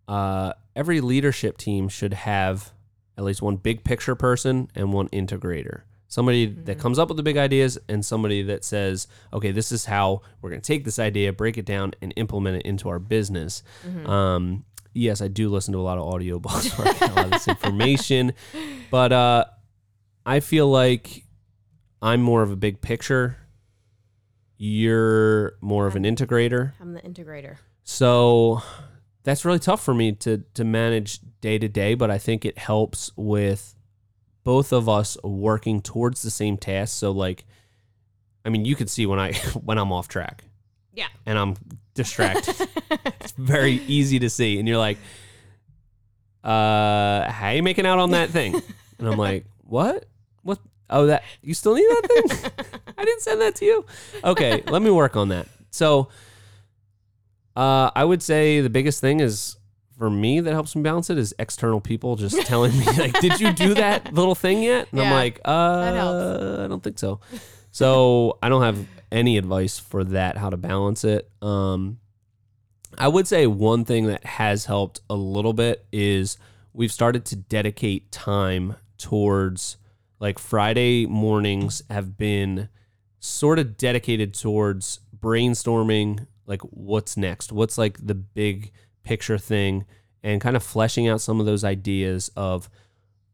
uh, every leadership team should have at least one big picture person and one integrator. Somebody that comes up with the big ideas and somebody that says, okay, this is how we're going to take this idea, break it down, and implement it into our business. Um, yes, I do listen to a lot of audiobooks I get a lot of this information, but uh, I feel like I'm more of a big picture. You're more of an integrator. I'm the integrator. So that's really tough for me to to manage day to day, but I think it helps with both of us working towards the same task. So like I mean, you can see when I when I'm off track Yeah. and I'm distracted. it's very easy to see and you're like uh how you making out on that thing? And I'm like, "What? What? Oh, that you still need that thing? I didn't send that to you. Okay, let me work on that. So, uh, I would say the biggest thing is for me that helps me balance it is external people just telling me like, "Did you do that little thing yet?" And I'm like, "Uh. I don't think so." So I don't have any advice for that how to balance it. Um, I would say one thing that has helped a little bit is we've started to dedicate time towards like Friday mornings have been sort of dedicated towards brainstorming like what's next what's like the big picture thing and kind of fleshing out some of those ideas of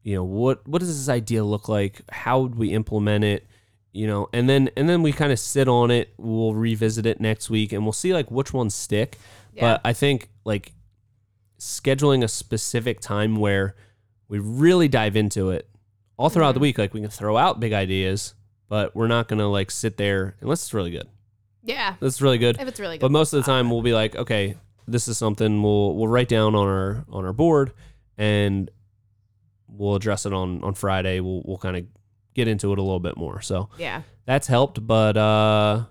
you know what what does this idea look like how would we implement it you know and then and then we kind of sit on it we'll revisit it next week and we'll see like which ones stick Yeah. but i think like scheduling a specific time where we really dive into it all throughout the Mhm. week like we can throw out big ideas but we're not gonna like sit there unless it's really good Yeah. this is really good If it's really good. but most of the time we'll be like okay this is something we'll we'll write down on our on our board and we'll address it on on friday we'll we'll kind of get into it a little bit more so yeah. that's helped but uh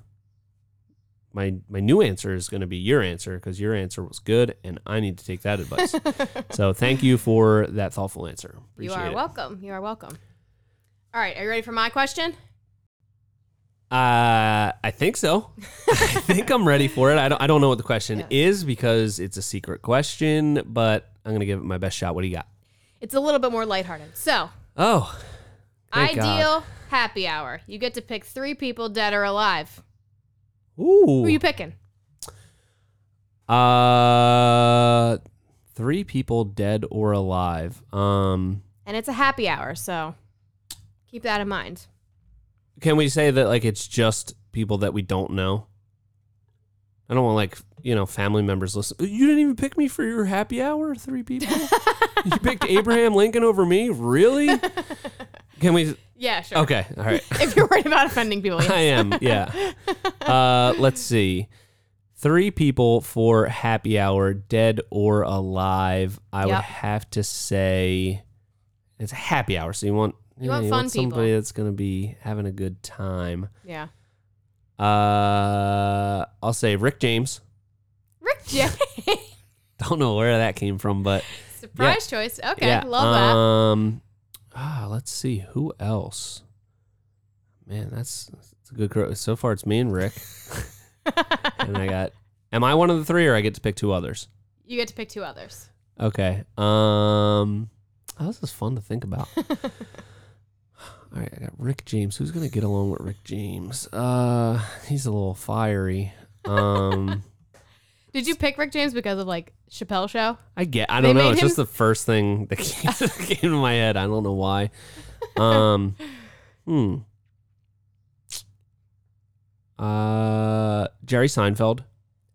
my my new answer is going to be your answer because your answer was good and i need to take that advice so thank you for that thoughtful answer you are it. welcome. You are welcome. All right. Are you ready for my question? Uh, I think so. I think I'm ready for it. I don't, I don't know what the question Yeah. is because it's a secret question, but I'm going to give it my best shot. What do you got? It's a little bit more lighthearted. So, Oh, Thank God. ideal happy hour. You get to pick three people, dead or alive. ooh. Who are you picking? Uh, three people dead or alive. Um, And it's a happy hour, so keep that in mind. Can we say that like it's just people that we don't know? I don't want like you know family members listen. You didn't even pick me for your happy hour. Three people. you picked Abraham Lincoln over me. Really? Can we? Yeah, sure. Okay. All right. If you're worried about offending people, I am. Yeah. Uh, let's see. Three people for happy hour, dead or alive. I would have to say it's a happy hour. So you want You want fun people. somebody that's gonna be having a good time. yeah. Uh, I'll say Rick James. Rick James. Don't know where that came from, but Surprise choice. Okay, yeah. love that. Um, ah, let's see who else. Man, that's, that's a good. Gro- so far, it's me and Rick, and I got. Am I one of the three, or I get to pick two others? You get to pick two others. Okay. Um, oh, this is fun to think about. All right, I got Rick James. Who's gonna get along with Rick James? Uh, he's a little fiery. Um, Did you pick Rick James because of like Chappelle Show? I get. I They don't know. made It's him- just the first thing that came, that came to my head. I don't know why. Um, hmm. Uh, Jerry Seinfeld.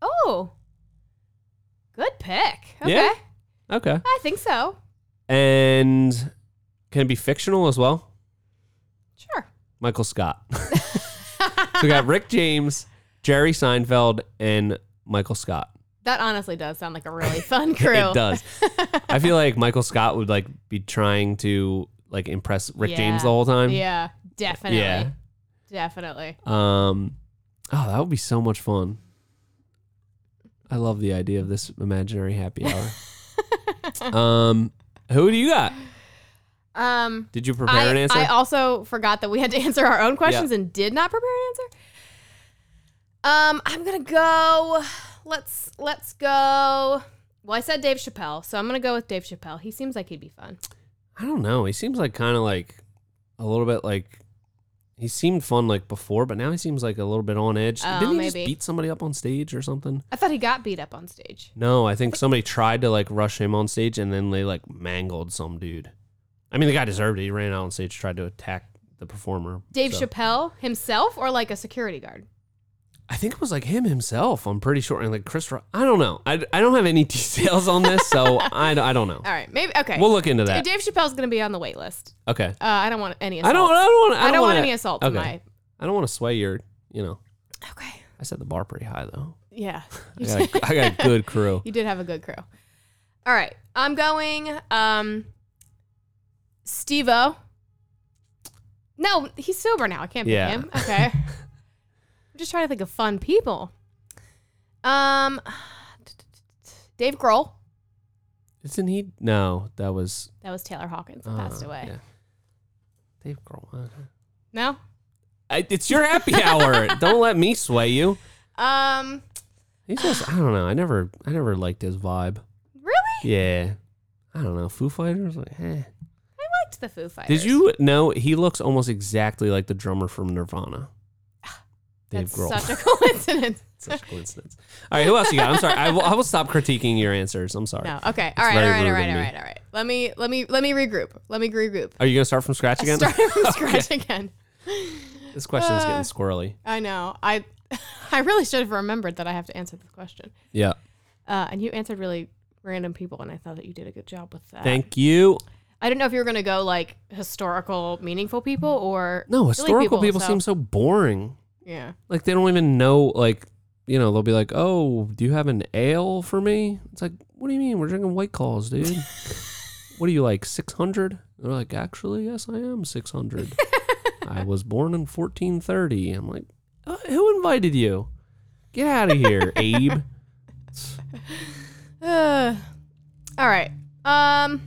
Oh, good pick. Okay, Yeah. Okay. I think so. And can it be fictional as well? Sure. Michael Scott. so we got Rick James, Jerry Seinfeld, and Michael Scott. That honestly does sound like a really fun crew. It does. I feel like Michael Scott would like be trying to like impress Rick Yeah. James the whole time. Yeah, definitely. Yeah. Definitely. Um, oh, that would be so much fun. I love the idea of this imaginary happy hour. um, who do you got? Um, Did you prepare I, an answer? I also forgot that we had to answer our own questions and did not prepare an answer. Um, I'm gonna go. Let's let's go. Well, I said Dave Chappelle, so I'm gonna go with Dave Chappelle. He seems like he'd be fun. I don't know. He seems like kind of like a little bit like he seemed fun like before, but now he seems like a little bit on edge. Oh, Didn't he maybe. just beat somebody up on stage or something? I thought he got beat up on stage. No, I think somebody tried to like rush him on stage and then they like mangled some dude. I mean, the guy deserved it. He ran out on stage, tried to attack the performer. Dave so. Chappelle himself, or like a security guard. I think it was like him himself. I'm pretty sure. And like Chris Rock. I don't know. I, I don't have any details on this, so I, I don't know. All right, maybe okay. We'll look into that. Dave Chappelle's gonna be on the wait list. Okay. Uh, I don't want any. Assault. I don't. I don't want. I don't, want wanna- any assault. Okay. my. I don't want to sway your. You know. Okay. I set the bar pretty high though. Yeah. I got, a, I got a good crew. You did have a good crew. All right. I'm going um Steve-O. No, he's sober now. I can't Yeah. him. Okay. I'm just trying to think of fun people. Um Dave Grohl. Isn't he? No, that was. That was Taylor Hawkins. uh, passed away. yeah. Dave Grohl. uh, No? I, it's your happy hour. don't let me sway you. Um He's just. I don't know. I never. I never liked his vibe. really? Yeah. I don't know. Foo Fighters. Like, eh. Liked the Foo Fighters. Did you know he looks almost exactly like the drummer from Nirvana? Dave That's Grohl. such a coincidence. Such a coincidence. All right, who else you got? I'm sorry. I will, I will stop critiquing your answers. I'm sorry. No. Okay. All right. All right. All right. All right. All right. Let me let me let me regroup. Let me regroup. Are you gonna start from scratch again? Starting from Okay. scratch again. This question's Uh, getting squirrely. I know. I I really should have remembered that I have to answer this question. Yeah. Uh, and you answered really random people, and I thought that you did a good job with that. Thank you. I didn't know if you were going to go like historical, meaningful people or No, historical people, so- seem so boring. yeah. Like they don't even know. Like you know, they'll be like, "Oh, do you have an ale for me?" It's like, "What do you mean? We're drinking White Claws, dude." what are you like, six hundred? They're like, "Actually, yes, I am six hundred. I was born in fourteen thirty. I'm like, uh, "Who invited you? Get out of here, Abe." Uh, all right. Um,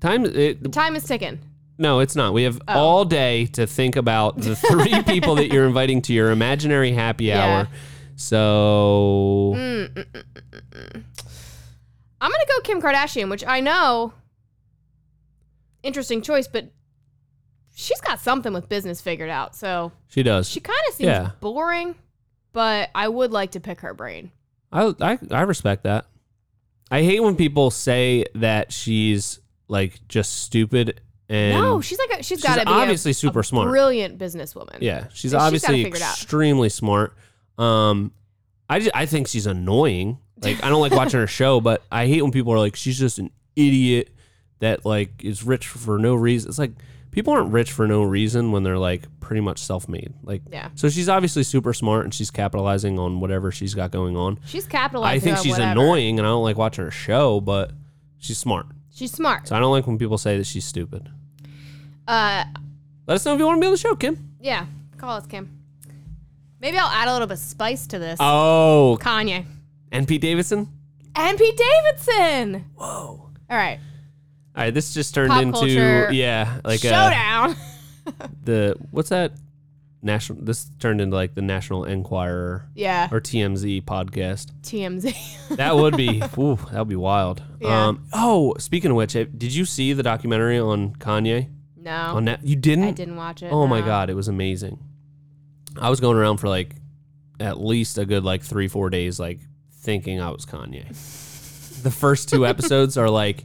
Time. It, time is ticking. no, it's not. We have Oh. all day to think about the three people that you're inviting to your imaginary happy Yeah. hour. So mm, mm, mm, mm, mm. I'm gonna go Kim Kardashian, which I know. Interesting choice, but she's got something with business figured out. So she does. she kind of seems Yeah. boring, but I would like to pick her brain. I, I I respect that. I hate when people say that she's like just stupid and no, she's like a, she's she's got to be a- obviously a super smart. brilliant businesswoman. yeah, she's She's obviously out. extremely smart. Um, I just, I think she's annoying. Like I don't like watching her show, but I hate when people are like she's just an idiot that like is rich for no reason. It's like people aren't rich for no reason when they're like pretty much self-made. Like Yeah. So she's obviously super smart and she's capitalizing on whatever she's got going on. She's capitalizing. I think she's whatever. annoying and I don't like watching her show, but she's smart. She's smart. So I don't like when people say that she's stupid. Uh, Let us know if you want to be on the show, Kim. yeah. Call us, Kim. Maybe I'll add a little bit of spice to this. Oh, Kanye and Pete Davidson. and Pete Davidson. Whoa. All right. All right, this just turned Pop into culture yeah, like a, Showdown. the what's that national? This turned into like the National Enquirer yeah. or TMZ podcast. TMZ. That would be, ooh, that would be wild. Yeah. Um, oh, speaking of which, eh, did you see the documentary on Kanye? no. On net, you didn't? I didn't watch it. Oh my god, it was amazing. I was going around for like at least a good like three, four days, like thinking I was Kanye. the first two episodes are like,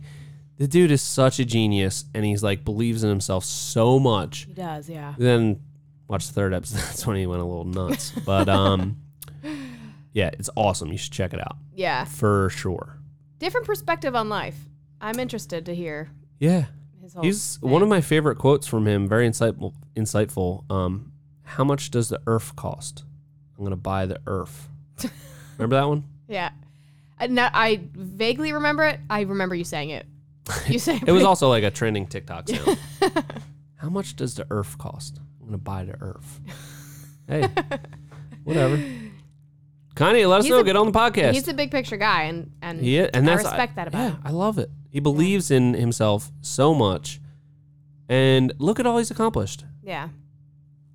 the dude is such a genius, and he's like believes in himself so much. He does, yeah. Then watch the third episode. That's when he went a little nuts. But um, yeah, it's awesome. You should check it out Yeah. for sure. Different perspective on life. I'm interested to hear Yeah, his whole. he's one of my favorite quotes from him. Very insightful. Insightful. Um, how much does the earth cost? I'm gonna buy the earth. Remember that one? Yeah. I, no, I vaguely remember it. I remember you saying it. You saying It was also like a trending TikTok sound. how much does the earth cost? I'm gonna buy the earth. Hey, whatever. Kanye, let us He's know. a- Get on the podcast. He's a big picture guy, and and He is, and I that's respect that about yeah, him. I love it. He believes in himself so much, and look at all he's accomplished. Yeah.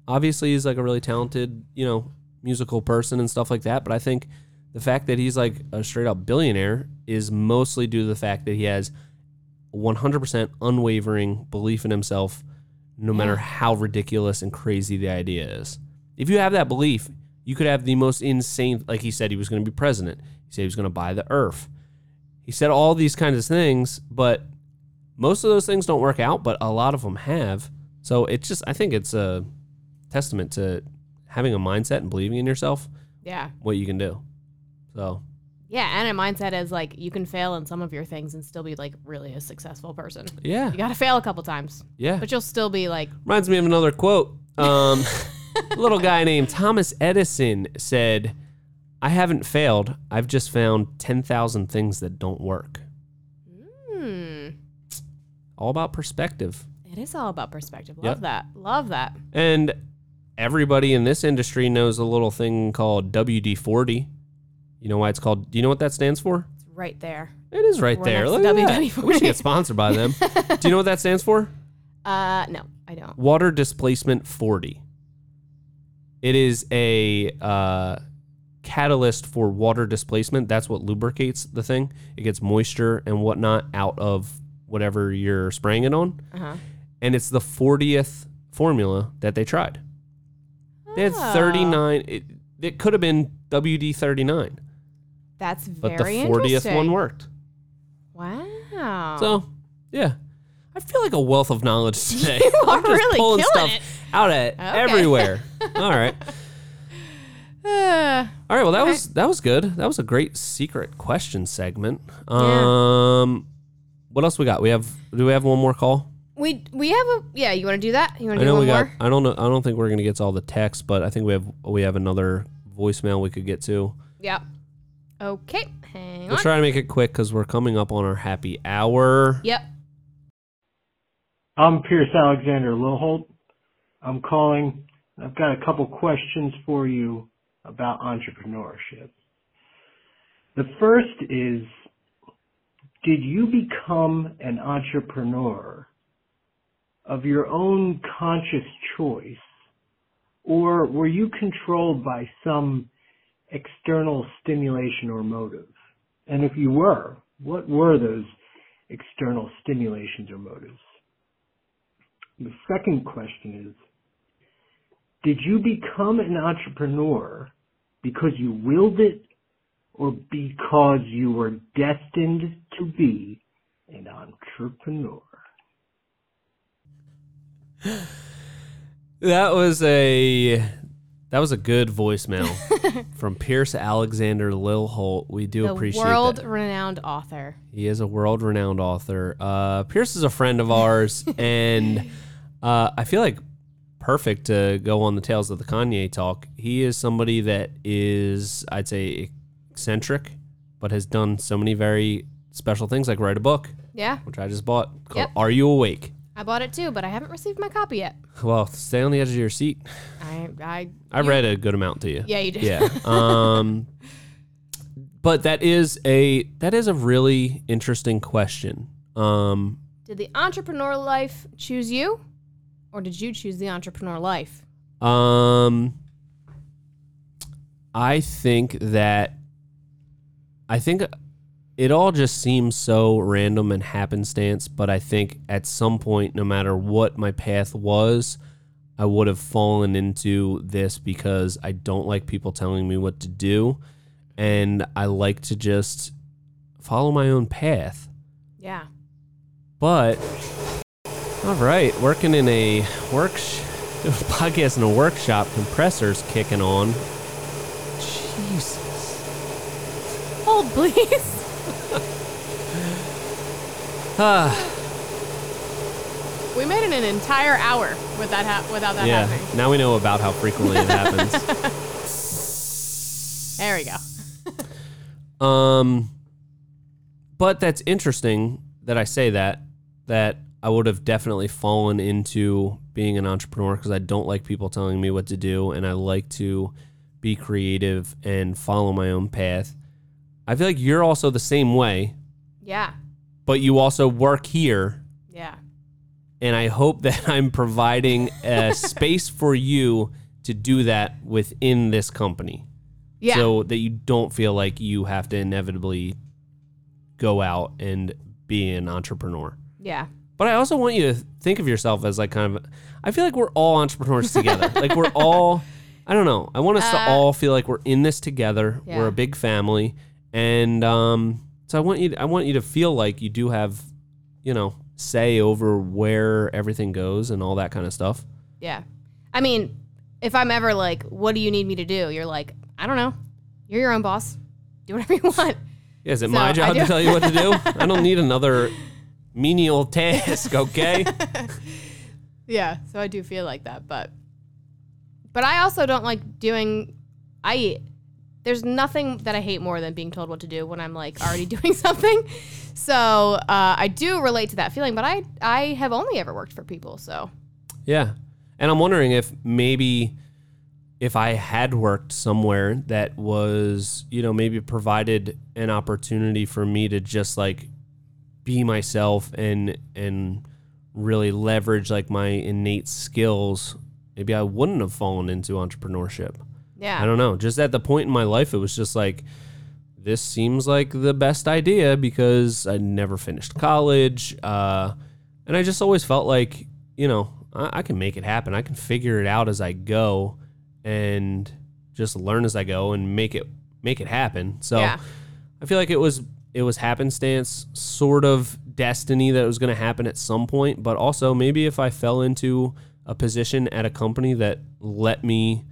Obviously, he's like a really talented, you know, musical person and stuff like that. But I think the fact that he's like a straight up billionaire is mostly due to the fact that he has 100% unwavering belief in himself, no matter how ridiculous and crazy the idea is. If you have that belief, you could have the most insane, like he said, he was going to be president. He said he was going to buy the earth. He said all these kinds of things, but most of those things don't work out, but a lot of them have. So it's just, I think it's a testament to having a mindset and believing in yourself, Yeah. what you can do. So, Yeah, and a mindset is like you can fail in some of your things and still be like really a successful person. yeah, You got to fail a couple times, yeah. but you'll still be like, Reminds me of another quote. Um, a little guy named Thomas Edison said, I haven't failed. I've just found 10,000 things that don't work. hmm, All about perspective. it is all about perspective. Yep. Love that. Love that. And everybody in this industry knows a little thing called WD 40. You know why it's called? Do you know what that stands for? It's right there. It is right Right there. Look at that. We should get sponsored by them. Do you know what that stands for? Uh, no, I don't. Water displacement 40. It is a uh, catalyst for water displacement. That's what lubricates the thing. It gets moisture and whatnot out of whatever you're spraying it on. Uh huh. And it's the 40th formula that they tried. They had Oh. 39. It, it could have been WD 39, That's very but the 40th interesting. one worked. Wow. So, yeah. I feel like a wealth of knowledge today. You are I'm just really pulling killing stuff it. out at Okay. everywhere. All right. Uh, All right, well that Okay. was that was good. That was a great secret question segment. Um what else we got? We have do we have one more call? we we have a yeah. You want to do that? You want I to do know one we more? I don't know I don't think we're going to get to all the texts, but I think we have we have another voicemail we could get to. Yep. Okay. Hang We'll on. try to make it quick cuz we're coming up on our happy hour. Yep. I'm Pierce Alexander Lilholt. I'm calling. I've got a couple questions for you about entrepreneurship. The first is, did you become an entrepreneur of your own conscious choice, or were you controlled by some external stimulation or motive? And if you were, what were those external stimulations or motives? The second question is, did you become an entrepreneur because you willed it or because you were destined to be an entrepreneur? That was a That was a good voicemail from Pierce Alexander Lil Holt. We do The appreciate world that. renowned author. He is a world renowned author. Uh, Pierce is a friend of ours, and uh, I feel like perfect to go on the Tales of the Kanye talk. He is somebody that is, I'd say, eccentric, but has done so many very special things, like write a book, Yeah, which I just bought. Called Yep. Are You Awake? I bought it too, but I haven't received my copy yet. Well, stay on the edge of your seat. I, I, I you- read a good amount to you. Yeah, you did. Yeah. Um, but that is a that is a really interesting question. Um, Did the entrepreneur life choose you, or did you choose the entrepreneur life? um, I think that I think it all just seems so random and happenstance. But I think at some point, no matter what my path was, I would have fallen into this because I don't like people telling me what to do. And I like to just follow my own path. Yeah. But, all right, working in a work, podcast in a workshop, compressors kicking on. Jesus. Hold, please. Ah, We made it an entire hour with that hap without that yeah, happening. now we know about how frequently it happens. There we go. Um, but that's interesting that I say that. That I would have definitely fallen into being an entrepreneur because I don't like people telling me what to do, and I like to be creative and follow my own path. I feel like you're also the same way, Yeah. But you also work here, Yeah. and I hope that I'm providing a space for you to do that within this company Yeah. so that you don't feel like you have to inevitably go out and be an entrepreneur. yeah. But I also want you to think of yourself as like kind of I feel like we're all entrepreneurs together. like we're all I don't know. I want us to Uh, all feel like we're in this together. We're a big family and um so I want you I want you to feel like you do have, you know, say over where everything goes and all that kind of stuff. Yeah. I mean, if I'm ever like, what do you need me to do? You're like, I don't know. You're your own boss. Do whatever you want. Yeah, is it So, my job to tell you what to do? I don't need another menial task, okay? Yeah. So I do feel like that, but but I also don't like doing I there's nothing that I hate more than being told what to do when I'm like already doing something. So uh, I do relate to that feeling, but I I have only ever worked for people, so Yeah. And I'm wondering if maybe if I had worked somewhere that was, you know, maybe provided an opportunity for me to just like be myself and and really leverage like my innate skills, maybe I wouldn't have fallen into entrepreneurship. Yeah. I don't know. Just at the point in my life it was just like this seems like the best idea because I never finished college. Uh, and I just always felt like, you know, I, I can make it happen. I can figure it out as I go and just learn as I go and make it make it happen. So Yeah. I feel like it was it was happenstance, sort of destiny that it was going to happen at some point, but also maybe if I fell into a position at a company that let me,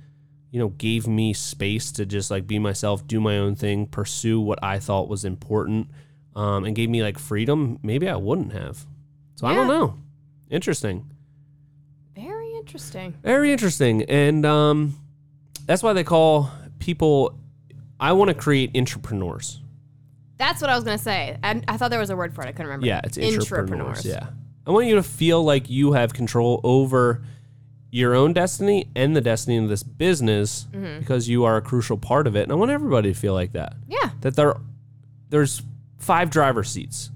you know, gave me space to just like be myself, do my own thing, pursue what I thought was important, um, and gave me like freedom, maybe I wouldn't have. So I don't know. Interesting. Very interesting. Very interesting. And um, that's why they call people, I want to create entrepreneurs. That's what I was gonna say. I, I thought there was a word for it. I couldn't remember. Yeah, it's entrepreneurs. Intrapreneurs. Yeah. I want you to feel like you have control over your own destiny and the destiny of this business Mm-hmm. because you are a crucial part of it. And I want everybody to feel like that. Yeah. That there there's five driver seats.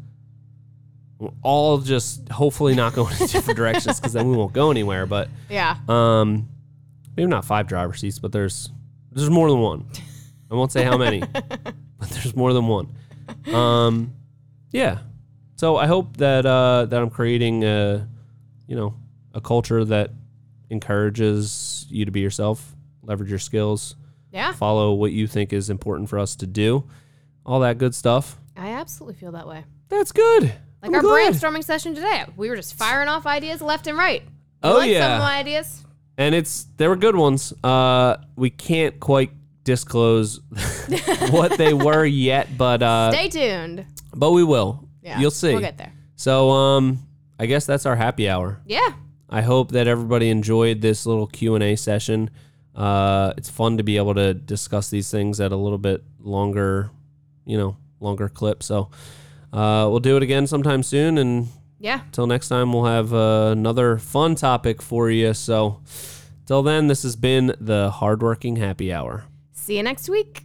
We're all just hopefully not going in different directions because then we won't go anywhere. But Yeah. um maybe not five driver seats, but there's there's more than one. I won't say how many, but there's more than one. Um, yeah. So I hope that uh, that I'm creating a, you know, a culture that encourages you to be yourself, leverage your skills, Yeah. follow what you think is important for us to do, all that good stuff. I absolutely feel that way. That's good. Like I'm our glad. brainstorming session today, we were just firing off ideas left and right. You Oh, like some yeah. of my ideas? and it's they were good ones. Uh, we can't quite disclose what they were yet, but uh, Stay tuned. but we will. Yeah, You'll see. We'll get there. So um, I guess that's our happy hour. Yeah. I hope that everybody enjoyed this little Q and A session. Uh, it's fun to be able to discuss these things at a little bit longer, you know, longer clip. So uh, we'll do it again sometime soon, and Yeah. till next time, we'll have uh, another fun topic for you. So till then, this has been the hardworking happy hour. See you next week.